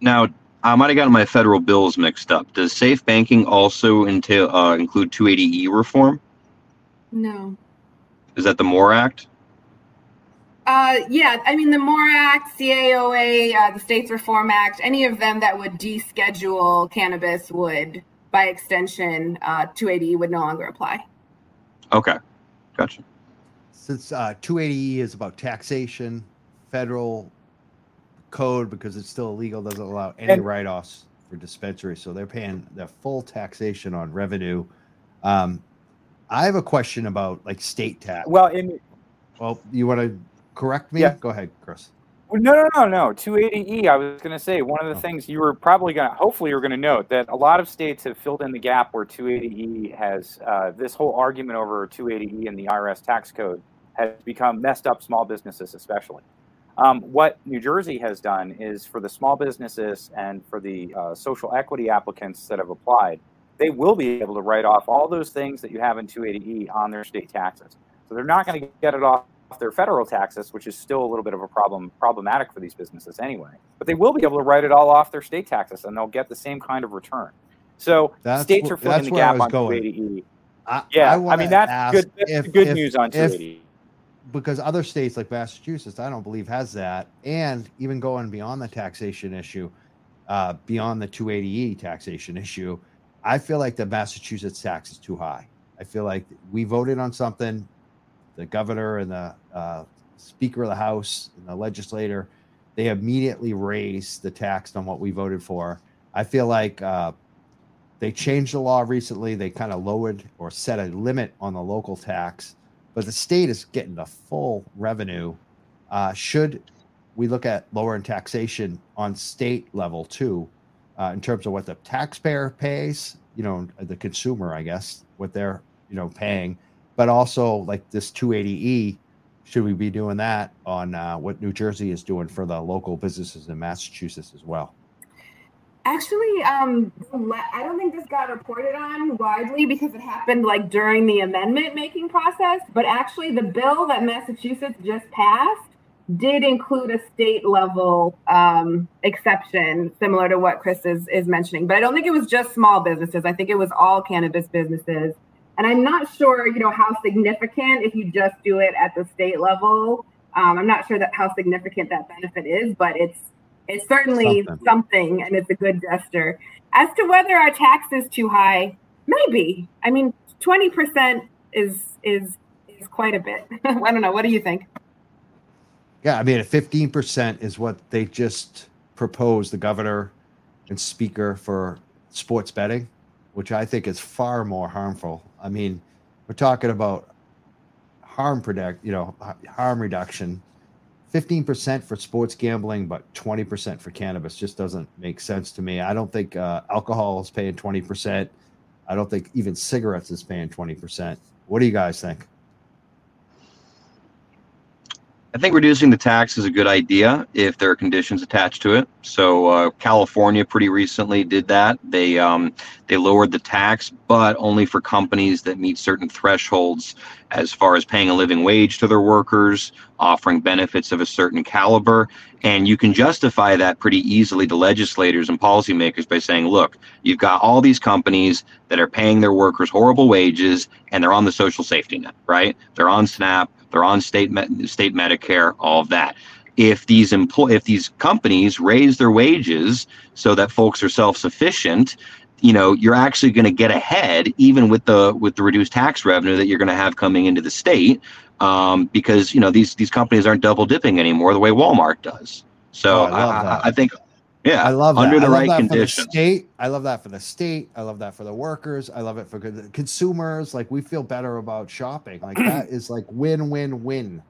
Now, I might have gotten my federal bills mixed up. Does safe banking also entail uh, include 280e reform? No. Is that the MORE Act? Uh, yeah, I mean the MORE Act, CAOA, uh, the States Reform Act, any of them that would deschedule cannabis would, by extension, uh, 280 would no longer apply. Okay. gotcha. Since uh, 280E is about taxation, federal code because it's still illegal doesn't allow any write-offs for dispensaries, so they're paying the full taxation on revenue. Um, I have a question about like state tax. Well, in well, you want to correct me? Yeah. Go ahead, Chris. No, no, no, no. 280E. I was going to say one of the oh. things you were probably going to, hopefully, you're going to note that a lot of states have filled in the gap where 280E has uh, this whole argument over 280E and the IRS tax code has become messed up small businesses, especially. Um, what New Jersey has done is for the small businesses and for the uh, social equity applicants that have applied, they will be able to write off all those things that you have in 280E on their state taxes. So they're not going to get it off their federal taxes, which is still a little bit of a problem, problematic for these businesses anyway. But they will be able to write it all off their state taxes, and they'll get the same kind of return. So that's states are filling the gap on 280E. I, yeah, I, I mean that's good. That's if, good if, news on 280 because other states like Massachusetts, I don't believe has that, and even going beyond the taxation issue, uh, beyond the 280e taxation issue, I feel like the Massachusetts tax is too high. I feel like we voted on something, the governor and the uh, speaker of the House and the legislator, they immediately raised the tax on what we voted for. I feel like uh, they changed the law recently. They kind of lowered or set a limit on the local tax but the state is getting the full revenue. Uh, should we look at lowering taxation on state level too, uh, in terms of what the taxpayer pays, you know, the consumer, I guess, what they're you know paying, but also like this 280e, should we be doing that on uh, what New Jersey is doing for the local businesses in Massachusetts as well? Actually, um, I don't think this got reported on widely because it happened like during the amendment making process. But actually, the bill that Massachusetts just passed did include a state level um, exception, similar to what Chris is, is mentioning. But I don't think it was just small businesses. I think it was all cannabis businesses. And I'm not sure, you know, how significant if you just do it at the state level. Um, I'm not sure that how significant that benefit is, but it's it's certainly something. something. and it's a good gesture. As to whether our tax is too high, maybe. I mean, 20% is is is quite a bit. (laughs) I don't know. What do you think? Yeah, I mean, 15% is what they just proposed, the governor and speaker for sports betting, which I think is far more harmful. I mean, we're talking about harm protect, you know, harm reduction 15% for sports gambling, but 20% for cannabis just doesn't make sense to me. I don't think uh, alcohol is paying 20%. I don't think even cigarettes is paying 20%. What do you guys think? I think reducing the tax is a good idea if there are conditions attached to it. So uh, California pretty recently did that. They um, they lowered the tax, but only for companies that meet certain thresholds as far as paying a living wage to their workers, offering benefits of a certain caliber, and you can justify that pretty easily to legislators and policymakers by saying, look, you've got all these companies that are paying their workers horrible wages, and they're on the social safety net, right? They're on SNAP they're on state state Medicare, all of that. If these employ if these companies raise their wages so that folks are self-sufficient, you know, you're actually going to get ahead even with the with the reduced tax revenue that you're going to have coming into the state um, because you know these these companies aren't double dipping anymore the way Walmart does. So oh, I, I, I, think yeah, I love that. under that. the right conditions. state, I love that for the state. I love that for the workers. I love it for the consumers. Like we feel better about shopping. Like that (clears throat) is like win, win, win.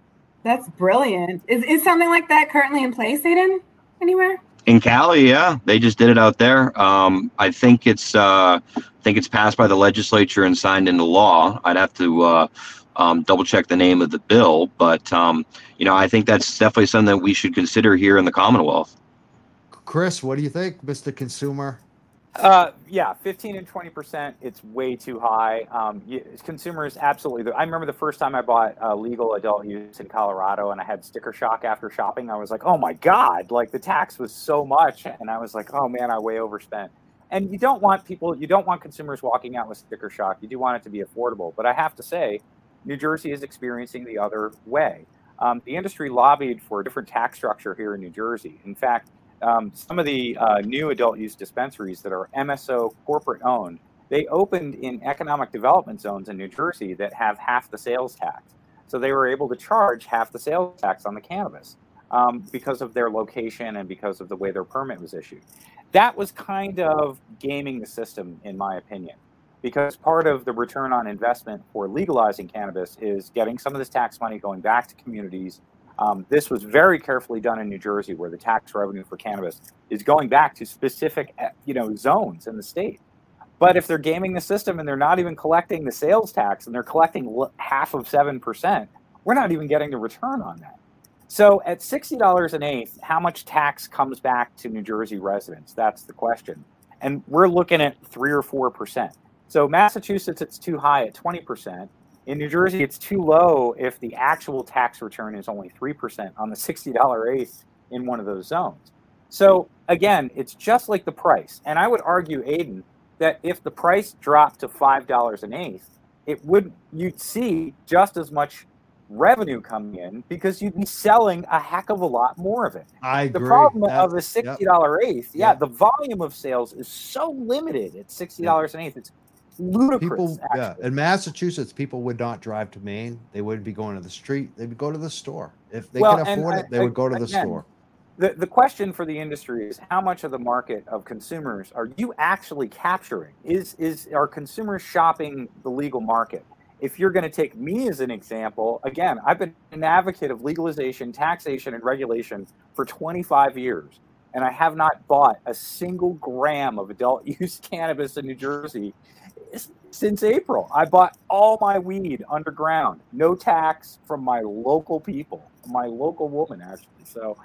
That's brilliant. Is is something like that currently in place, Aiden? Anywhere? In Cali, yeah, they just did it out there. Um, I think it's uh, I think it's passed by the legislature and signed into law. I'd have to uh, um, double check the name of the bill, but um, you know, I think that's definitely something that we should consider here in the Commonwealth. Chris, what do you think, Mr. Consumer? Uh, yeah, 15 and 20 percent. It's way too high. Um, you, consumers absolutely. I remember the first time I bought uh, legal adult use in Colorado, and I had sticker shock after shopping. I was like, "Oh my god!" Like the tax was so much, and I was like, "Oh man, I way overspent." And you don't want people, you don't want consumers walking out with sticker shock. You do want it to be affordable. But I have to say, New Jersey is experiencing the other way. Um, the industry lobbied for a different tax structure here in New Jersey. In fact um, some of the uh, new adult use dispensaries that are MSO corporate owned they opened in economic development zones in New Jersey that have half the sales tax. So they were able to charge half the sales tax on the cannabis um, because of their location and because of the way their permit was issued. That was kind of gaming the system, in my opinion, because part of the return on investment for legalizing cannabis is getting some of this tax money going back to communities. Um, this was very carefully done in New Jersey, where the tax revenue for cannabis is going back to specific, eh, you know, zones in the state. But if they're gaming the system and they're not even collecting the sales tax and they're collecting half of 7%, we're not even getting the return on that. So at $60 an eighth, how much tax comes back to New Jersey residents? That's the question. And we're looking at 3 or 4%. So Massachusetts, it's too high at 20%. In New Jersey, it's too low if the actual tax return is only 3% on the $60 eighth in one of those zones. So again, it's just like the price. And I would argue, Aiden, that if the price dropped to five dollars an eighth, it would you'd see just as much revenue coming in because you'd be selling a heck of a lot more of it. I the agree. problem That's, of a sixty dollar yep. eighth, yeah, Yep. the volume of sales is so limited at sixty dollars an eighth. It's ludicrous. people yeah in massachusetts people would not drive to maine. They wouldn't be going to the street. They would go to the store. If they Well, could afford it they would go to the again, store. the, the question for the industry is how much of the market of consumers are you actually capturing? Is is are consumers shopping the legal market? If you're going to take me as an example again i've been an advocate of legalization taxation and regulation for 25 years and i have not bought a single gram of adult (laughs) use cannabis in new jersey since april i bought all my weed underground no tax from my local people my local woman actually so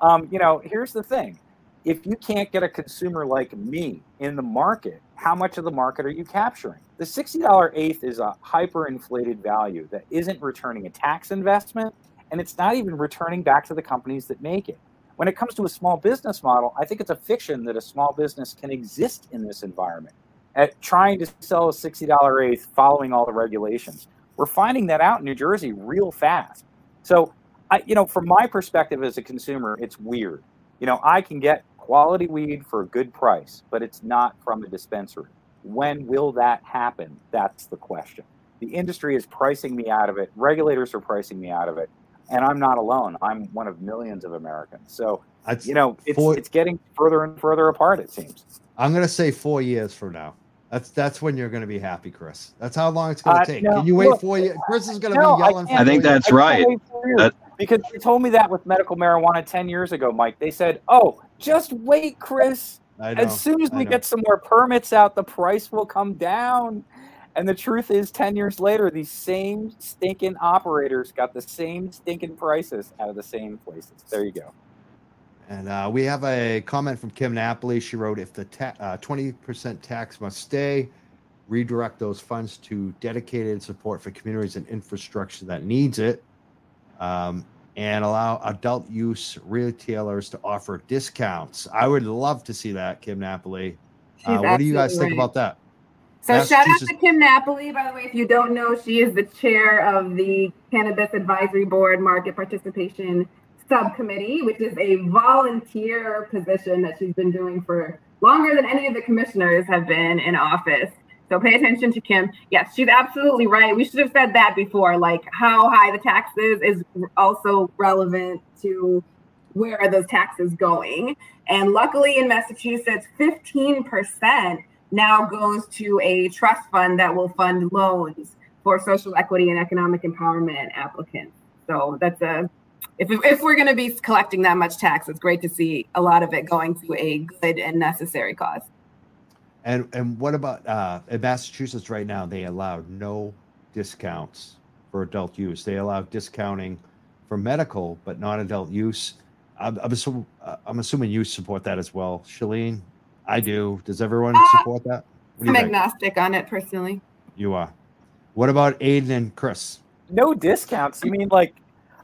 um, you know, here's the thing. If you can't get a consumer like me in the market, how much of the market are you capturing? The $60 eighth is a hyperinflated value that isn't returning a tax investment, and it's not even returning back to the companies that make it. When it comes to a small business model, I think it's a fiction that a small business can exist in this environment at trying to sell a $60 eighth following all the regulations. We're finding that out in New Jersey real fast. So I, you know, from my perspective as a consumer, it's weird. You know, I can get quality weed for a good price, but it's not from a dispensary. When will that happen? That's the question. The industry is pricing me out of it. Regulators are pricing me out of it. And I'm not alone. I'm one of millions of Americans. So, I'd- you know, it's, for- it's getting further and further apart, it seems. i'm going to say four years from now that's that's when you're going to be happy chris that's how long it's going to Uh, take no, can you wait look, four years chris is going to no, be I yelling for. I think that's I right. wait for years. That- because they told me that with medical marijuana 10 years ago, Mike. They said, oh, just wait, Chris. Know, As soon as we get some more permits out, the price will come down. And the truth is, 10 years later, these same stinking operators got the same stinking prices out of the same places. There you go. And uh, we have a comment from Kim Napoli. She wrote, "If the ta- uh, 20% tax must stay, redirect those funds to dedicated support for communities and infrastructure that needs it, um, and allow adult use retailers to offer discounts." I would love to see that, Kim Napoli. Uh, what do you guys think right. about that? So shout out to Kim Napoli, by the way. If you don't know, she is the chair of the Cannabis Advisory Board Market Participation Subcommittee, which is a volunteer position that she's been doing for longer than any of the commissioners have been in office. So pay attention to Kim. Yes, she's absolutely right. We should have said that before. Like how high the taxes is also relevant to where are those taxes going. And luckily in Massachusetts, 15% now goes to a trust fund that will fund loans for social equity and economic empowerment applicants. So that's a if, if we're going to be collecting that much tax, it's great to see a lot of it going to a good and necessary cause. And and what about uh, in Massachusetts right now? They allow no discounts for adult use. They allow discounting for medical, but not adult use. I'm, I'm, assuming, uh, I'm assuming you support that as well, Shaleen. I do. Does everyone Uh, support that? What I'm you think? agnostic on it personally. You are. What about Aiden and Chris? No discounts. You mean like,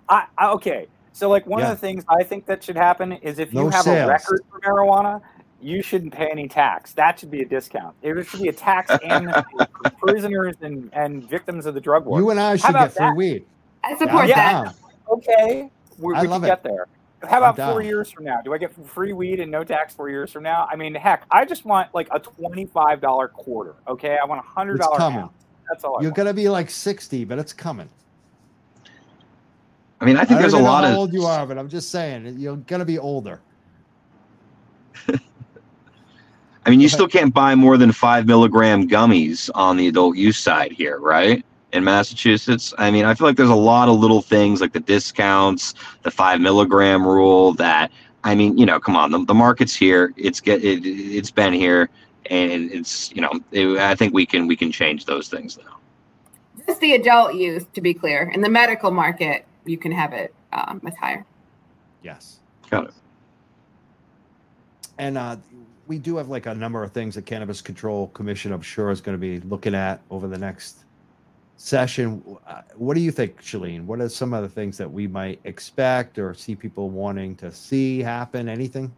I, I okay. So like one Yeah. of the things I think that should happen is if you have sales. a record for marijuana, you shouldn't pay any tax. That should be a discount. There should be a tax (laughs) amnesty for prisoners and, and victims of the drug war. You and I should get free that? weed. I support I'm Yeah. that. okay, we, I we love can it. get there. how about four years from now? Do I get free weed and no tax four years from now? I mean, heck, I just want like a twenty-five dollar quarter. Okay, I want a hundred dollar pound. That's all. I You're want. gonna be like sixty, but it's coming. I mean, I think I there's a lot of how old you are, but I'm just saying you're gonna be older. (laughs) I mean, you still can't buy more than five milligram gummies on the adult use side here, right? In Massachusetts. I mean, I feel like there's a lot of little things like the discounts, the five milligram rule that, I mean, you know, come on, the, the market's here. It's get it, it's been here and it's, you know, it, I think we can, we can change those things now. Just the adult use to be clear in the medical market, you can have it um, much higher. Yes. Got it. And uh, we do have like a number of things that Cannabis Control Commission, I'm sure, is going to be looking at over the next session. Uh, what do you think, Shaleen? What are some of the things that we might expect or see people wanting to see happen? Anything?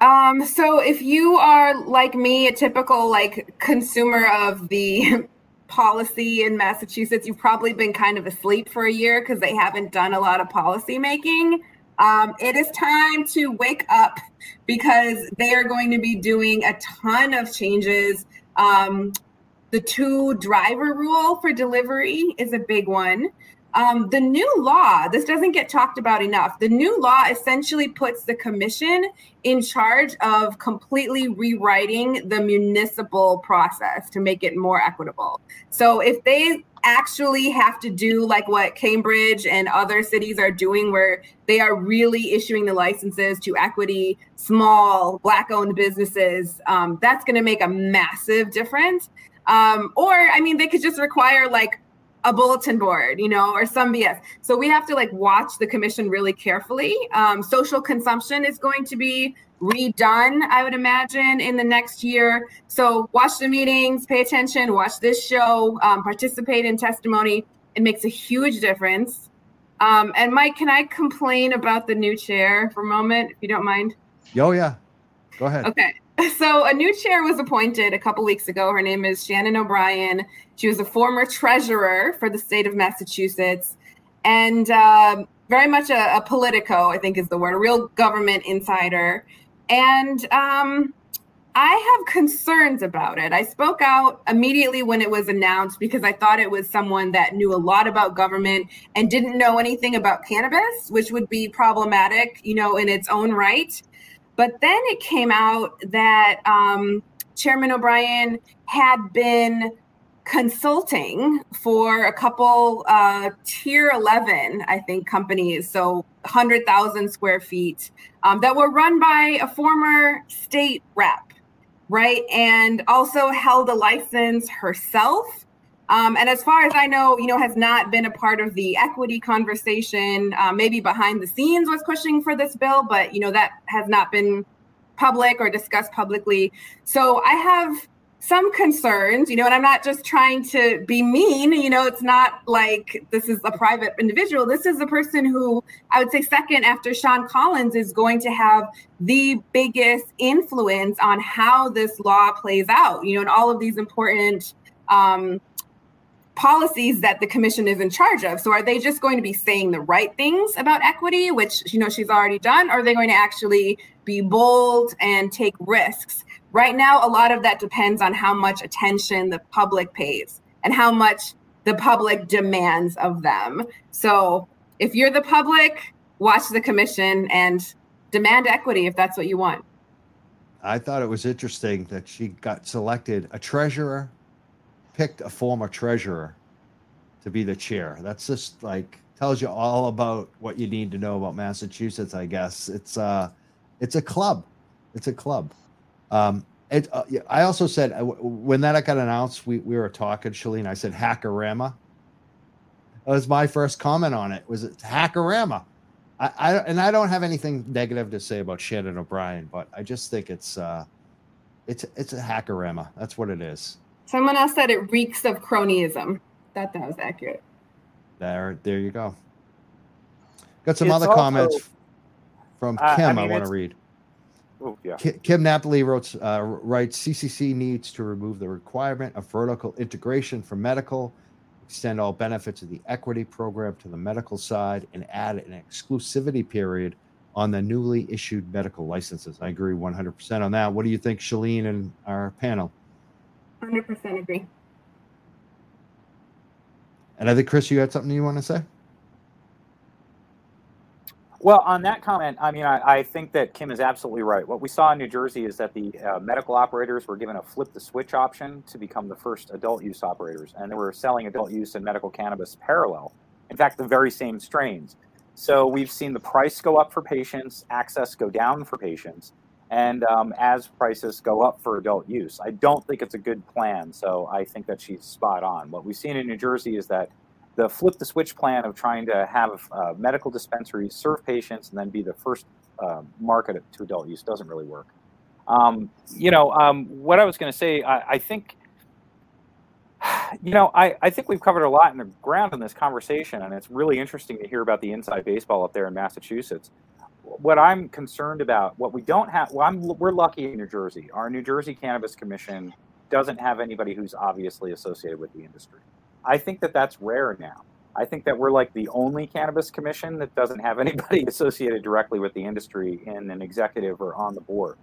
Um, so if you are like me, a typical like consumer of the policy in Massachusetts, you've probably been kind of asleep for a year because they haven't done a lot of policy making. Um, it is time to wake up because they are going to be doing a ton of changes. Um, the two driver rule for delivery is a big one. Um, the new law, this doesn't get talked about enough. The new law essentially puts the commission in charge of completely rewriting the municipal process to make it more equitable. So if they actually have to do like what Cambridge and other cities are doing, where they are really issuing the licenses to equity, small, Black owned businesses, um, that's going to make a massive difference. Um, or, I mean, they could just require like a bulletin board, you know, or some BS. So we have to like watch the commission really carefully. Um, social consumption is going to be redone, I would imagine, in the next year. So watch the meetings, pay attention, watch this show, um, participate in testimony. It makes a huge difference. Um, and Mike, can I complain about the new chair for a moment, if you don't mind? Oh yeah, go ahead. Okay. (laughs) So a new chair was appointed a couple weeks ago. Her name is Shannon O'Brien. She was a former treasurer for the state of Massachusetts, and uh, very much a, a, politico, I think is the word, a real government insider. And um, I have concerns about it. I spoke out immediately when it was announced because I thought it was someone that knew a lot about government and didn't know anything about cannabis, which would be problematic, you know, in its own right. But then it came out that um, Chairman O'Brien had been consulting for a couple uh, tier 11 i think companies so 100000 square feet um, that were run by a former state rep right? And also held a license herself um, and as far as i know you know has not been a part of the equity conversation uh, maybe behind the scenes was pushing for this bill but you know that has not been public or discussed publicly so i have some concerns, you know, and I'm not just trying to be mean, you know, it's not like this is a private individual. This is a person who I would say second after Shawn Collins is going to have the biggest influence on how this law plays out, you know, and all of these important um, policies that the commission is in charge of. So are they just going to be saying the right things about equity, which, you know, she's already done, or are they going to actually be bold and take risks? Right now, a lot of that depends on how much attention the public pays and how much the public demands of them. So if you're the public, watch the commission and demand equity if that's what you want. I thought it was interesting that she got selected a treasurer, picked a former treasurer to be the chair. That's just like tells you all about what you need to know about Massachusetts, I guess. It's uh it's a club. It's a club. Um, it, uh, I also said uh, when that got announced, we, we were talking, Shaleen. I said hackorama. That was my first comment on it. Was it hackorama? I, I and I don't have anything negative to say about Shannon O'Brien, but I just think it's uh, it's it's a hackorama. That's what it is. Someone else said it reeks of cronyism. That that was accurate. There, there you go. Got some it's other also, comments from Kim. I, mean, I want to read. Oh, yeah. Kim Napoli wrote, uh, writes CCC needs to remove the requirement of vertical integration for medical, extend all benefits of the equity program to the medical side, and add an exclusivity period on the newly issued medical licenses. I agree 100% on that. What do you think, Shaleen, and our panel? 100% agree. And I think, Chris, you had something you want to say? Well, on that comment, I mean, I, I, think that Kim is absolutely right. What we saw in New Jersey is that the uh, medical operators were given a flip the switch option to become the first adult use operators, and they were selling adult use and medical cannabis parallel. In fact, the very same strains. So we've seen the price go up for patients, access go down for patients, and um, as prices go up for adult use. I don't think it's a good plan. So I think that she's spot on. What we've seen in New Jersey is that the flip the switch plan of trying to have uh, medical dispensaries serve patients and then be the first uh, market to adult use doesn't really work. Um, you know, um, what I was going to say, I, I, think, you know, I, I think we've covered a lot in the ground in this conversation, and it's really interesting to hear about the inside baseball up there in Massachusetts. What I'm concerned about, what we don't have, well, I'm, we're lucky in New Jersey. Our New Jersey Cannabis Commission doesn't have anybody who's obviously associated with the industry. I think that that's rare now. I think that we're like the only cannabis commission that doesn't have (laughs) anybody associated directly with the industry in an executive or on the board.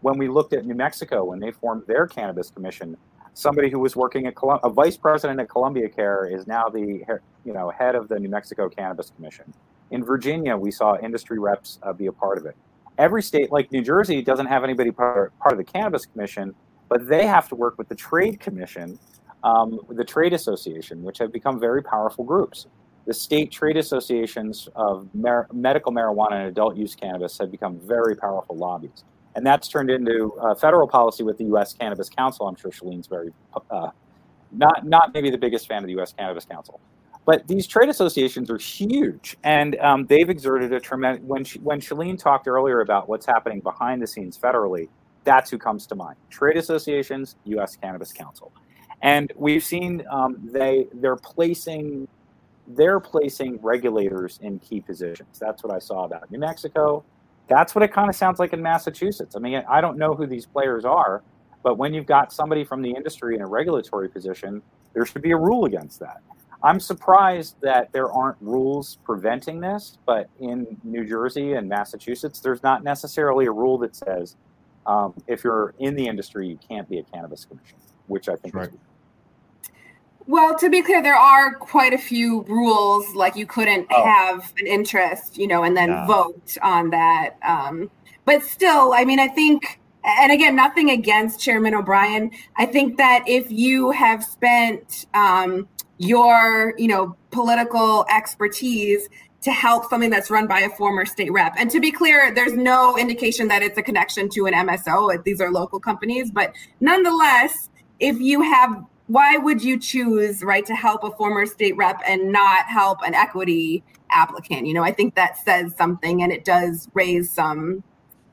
When we looked at New Mexico, when they formed their cannabis commission, somebody who was working at Colum- a vice president at Columbia Care is now the you know head of the New Mexico Cannabis Commission. In Virginia, we saw industry reps uh, be a part of it. Every state, like New Jersey, doesn't have anybody part, part of the Cannabis Commission, but they have to work with the Trade Commission um, the trade association, which have become very powerful groups. The state trade associations of mar- medical marijuana and adult use cannabis have become very powerful lobbies. And that's turned into uh, federal policy with the U.S. Cannabis Council. I'm sure Shaleen's very, uh, not, not maybe the biggest fan of the U.S. Cannabis Council. But these trade associations are huge, and um, they've exerted a tremendous. When she, when Shaleen talked earlier about what's happening behind the scenes federally, that's who comes to mind: trade associations, U.S. Cannabis Council and we've seen um, they they're placing they're placing regulators in key positions. That's what I saw about New Mexico. That's what it kind of sounds like in Massachusetts. I mean, I don't know who these players are, but when you've got somebody from the industry in a regulatory position, there should be a rule against that. I'm surprised that there aren't rules preventing this, but in New Jersey and Massachusetts, there's not necessarily a rule that says um, if you're in the industry, you can't be a cannabis commission, which I think right. is well, to be clear, there are quite a few rules. Like you couldn't oh. have an interest, you know, and then yeah. vote on that. Um, but still, I mean, I think, and again, nothing against Chairman O'Brien. I think that if you have spent um, your, you know, political expertise to help something that's run by a former state rep. And to be clear, there's no indication that it's a connection to an MSO. These are local companies, but nonetheless, if you have why would you choose right to help a former state rep and not help an equity applicant you know i think that says something and it does raise some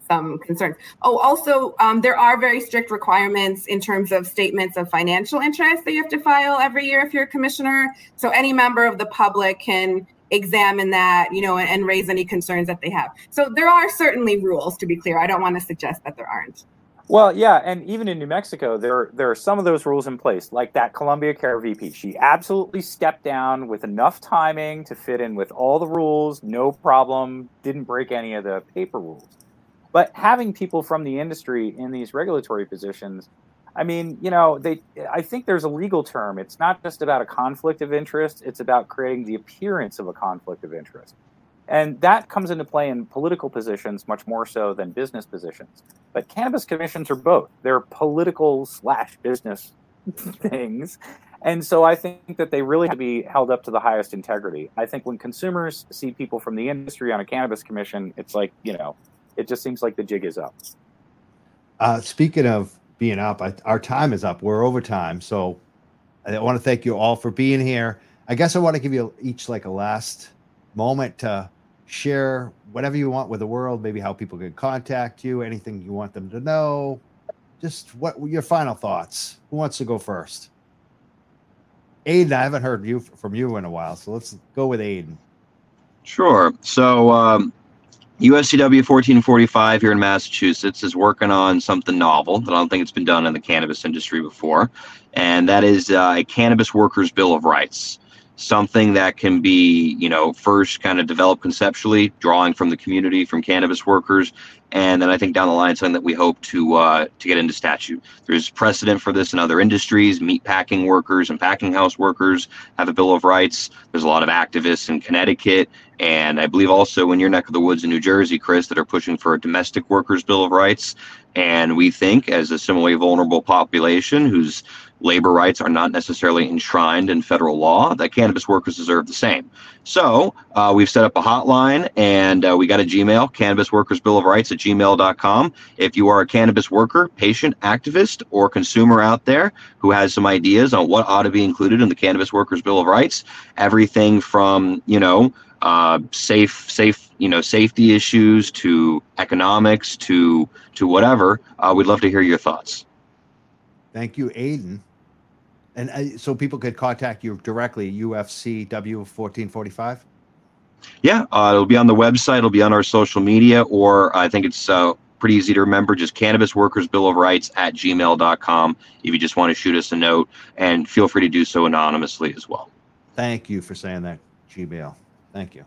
some concerns. Oh also um, there are very strict requirements in terms of statements of financial interest that you have to file every year if you're a commissioner. So any member of the public can examine that you know and, and raise any concerns that they have. So there are certainly rules to be clear. I don't want to suggest that there aren't. Well, yeah, and even in New Mexico, there there are some of those rules in place, like that Columbia Care VP. She absolutely stepped down with enough timing to fit in with all the rules, no problem, didn't break any of the paper rules. But having people from the industry in these regulatory positions, I mean, you know, they I think there's a legal term. It's not just about a conflict of interest, it's about creating the appearance of a conflict of interest. And that comes into play in political positions much more so than business positions. But cannabis commissions are both. They're political slash business (laughs) things. And so I think that they really have to be held up to the highest integrity. I think when consumers see people from the industry on a cannabis commission, it's like, you know, it just seems like the jig is up. Uh, speaking of being up, I, our time is up. We're over time. So I want to thank you all for being here. I guess I want to give you each like a last moment to share whatever you want with the world, maybe how people can contact you, anything you want them to know. Just what your final thoughts? Who wants to go first? Aiden, I haven't heard you from you in a while, so let's go with Aiden. Sure. So, um, UFCW 1445 here in Massachusetts is working on something novel that I don't think it's been done in the cannabis industry before, and that is uh, a cannabis workers' bill of rights. Something that can be, you know, first kind of developed conceptually, drawing from the community, from cannabis workers, and then I think down the line something that we hope to uh, to get into statute. There's precedent for this in other industries. Meat packing workers and packing house workers have a bill of rights. There's a lot of activists in Connecticut, and I believe also in your neck of the woods in New Jersey, Chris, that are pushing for a domestic workers bill of rights. And we think, as a similarly vulnerable population who's labor rights are not necessarily enshrined in federal law, that cannabis workers deserve the same. So uh, we've set up a hotline and uh, we got a Gmail, Cannabis Workers Bill of Rights at gmail.com. If you are a cannabis worker, patient, activist, or consumer out there who has some ideas on what ought to be included in the Cannabis Workers Bill of Rights, everything from, you know, uh, safe, safe, you know, safety issues to economics to to whatever. Uh, we'd love to hear your thoughts. Thank you, Aiden. And uh, so people could contact you directly, UFCW 1445? Yeah, uh, it'll be on the website, it'll be on our social media, or I think it's uh, pretty easy to remember just Cannabis Workers Bill of Rights at gmail.com if you just want to shoot us a note, and feel free to do so anonymously as well. Thank you for saying that, Gmail. Thank you.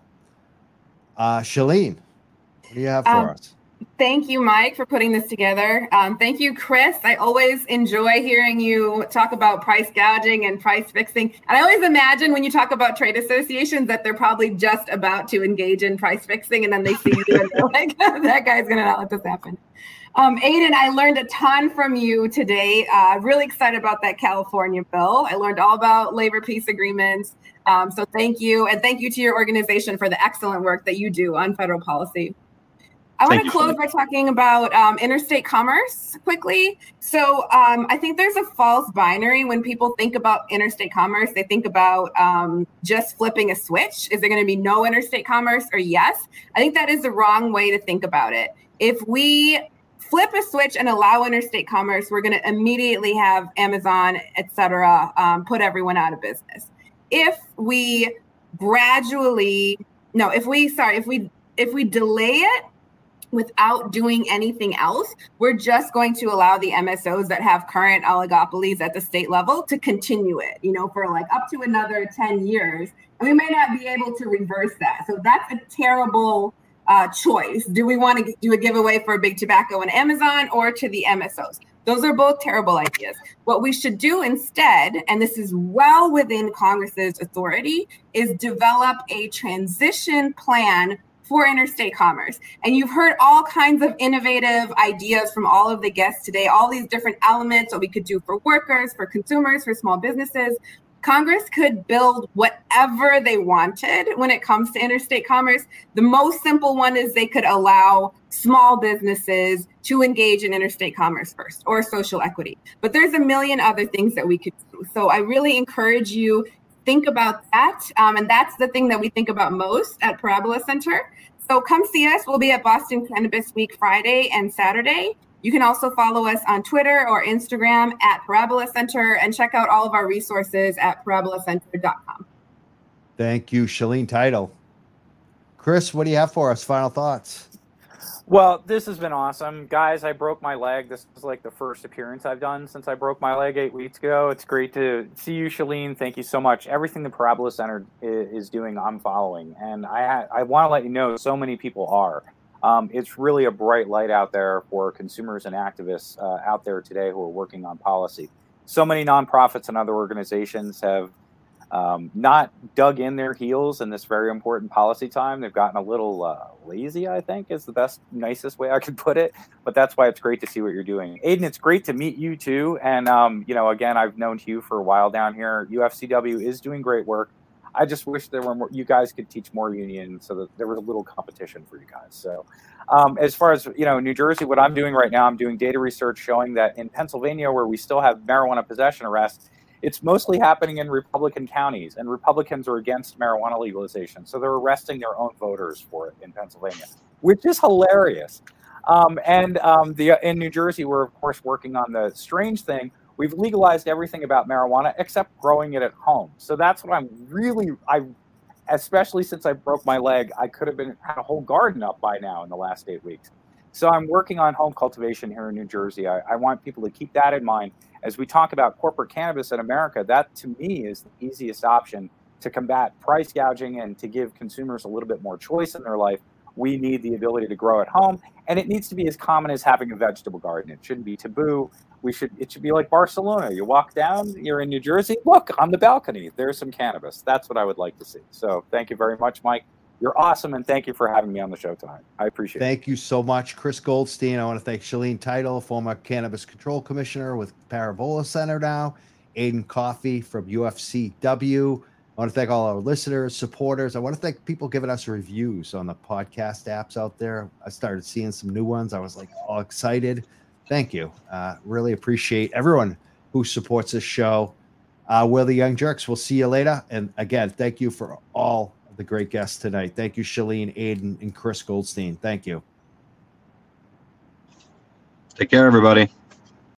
Uh, Shaleen, what do you have for um, us? Thank you, Mike, for putting this together. Um, thank you, Chris. I always enjoy hearing you talk about price gouging and price fixing. And I always imagine when you talk about trade associations that they're probably just about to engage in price fixing, and then they see you and they're (laughs) like, "That guy's going to not let this happen." Um, Aiden, I learned a ton from you today. Uh, really excited about that California bill. I learned all about labor peace agreements. Um, so thank you, and thank you to your organization for the excellent work that you do on federal policy. I want to close by talking about um, interstate commerce quickly. So um, I think there's a false binary when people think about interstate commerce. They think about um, just flipping a switch. Is there going to be no interstate commerce or yes? I think that is the wrong way to think about it. If we flip a switch and allow interstate commerce, we're going to immediately have Amazon, et cetera, um, put everyone out of business. If we gradually, no, if we, sorry, if we if we delay it without doing anything else, we're just going to allow the MSOs that have current oligopolies at the state level to continue it, you know, for like up to another 10 years. And we may not be able to reverse that. So that's a terrible uh, choice. Do we want to do a giveaway for big tobacco and Amazon or to the MSOs? Those are both terrible ideas. What we should do instead, and this is well within Congress's authority, is develop a transition plan for interstate commerce. And you've heard all kinds of innovative ideas from all of the guests today, all these different elements that we could do for workers, for consumers, for small businesses. Congress could build whatever they wanted when it comes to interstate commerce. The most simple one is they could allow small businesses to engage in interstate commerce first or social equity. But there's a million other things that we could do. So I really encourage you think about that. Um, and that's the thing that we think about most at Parabola Center. So come see us. We'll be at Boston Cannabis Week Friday and Saturday. You can also follow us on Twitter or Instagram at Parabola Center and check out all of our resources at parabolacenter.com. Thank you, Shaleen Title. Chris, what do you have for us? Final thoughts. Well, this has been awesome. Guys, I broke my leg. This is like the first appearance I've done since I broke my leg eight weeks ago. It's great to see you, Shaleen. Thank you so much. Everything the Parabola Center is doing, I'm following. And I, I want to let you know so many people are. Um, it's really a bright light out there for consumers and activists uh, out there today who are working on policy. So many nonprofits and other organizations have um, not dug in their heels in this very important policy time. They've gotten a little uh, lazy, I think, is the best, nicest way I could put it. But that's why it's great to see what you're doing. Aiden, it's great to meet you too. And, um, you know, again, I've known Hugh for a while down here. UFCW is doing great work. I just wish there were more, you guys could teach more union so that there was a little competition for you guys. So, um, as far as you know, New Jersey, what I'm doing right now, I'm doing data research showing that in Pennsylvania, where we still have marijuana possession arrests, it's mostly happening in Republican counties, and Republicans are against marijuana legalization. So they're arresting their own voters for it in Pennsylvania, which is hilarious. Um, and um, the, in New Jersey, we're, of course, working on the strange thing. We've legalized everything about marijuana except growing it at home. So that's what I'm really, I, especially since I broke my leg, I could have been had a whole garden up by now in the last eight weeks. So I'm working on home cultivation here in New Jersey. I, I, want people to keep that in mind as we talk about corporate cannabis in America. That to me is the easiest option to combat price gouging and to give consumers a little bit more choice in their life, we need the ability to grow at home. And it needs to be as common as having a vegetable garden. It shouldn't be taboo. We should it should be like Barcelona. You walk down, you're in New Jersey, look on the balcony, there's some cannabis. That's what I would like to see. So thank you very much, Mike. You're awesome, and thank you for having me on the show tonight. I appreciate thank it. Thank you so much, Chris Goldstein. I want to thank Shaleen Title, former Cannabis Control Commissioner with Parabola Center now, Aiden Coffey from UFCW. I want to thank all our listeners, supporters. I want to thank people giving us reviews on the podcast apps out there. I started seeing some new ones. I was like all excited. Thank you. Uh, really appreciate everyone who supports this show. Uh, we're the Young Jurks. We'll see you later. And again, thank you for all the great guests tonight. Thank you, Shaleen, Aiden, and Chris Goldstein. Thank you. Take care, everybody.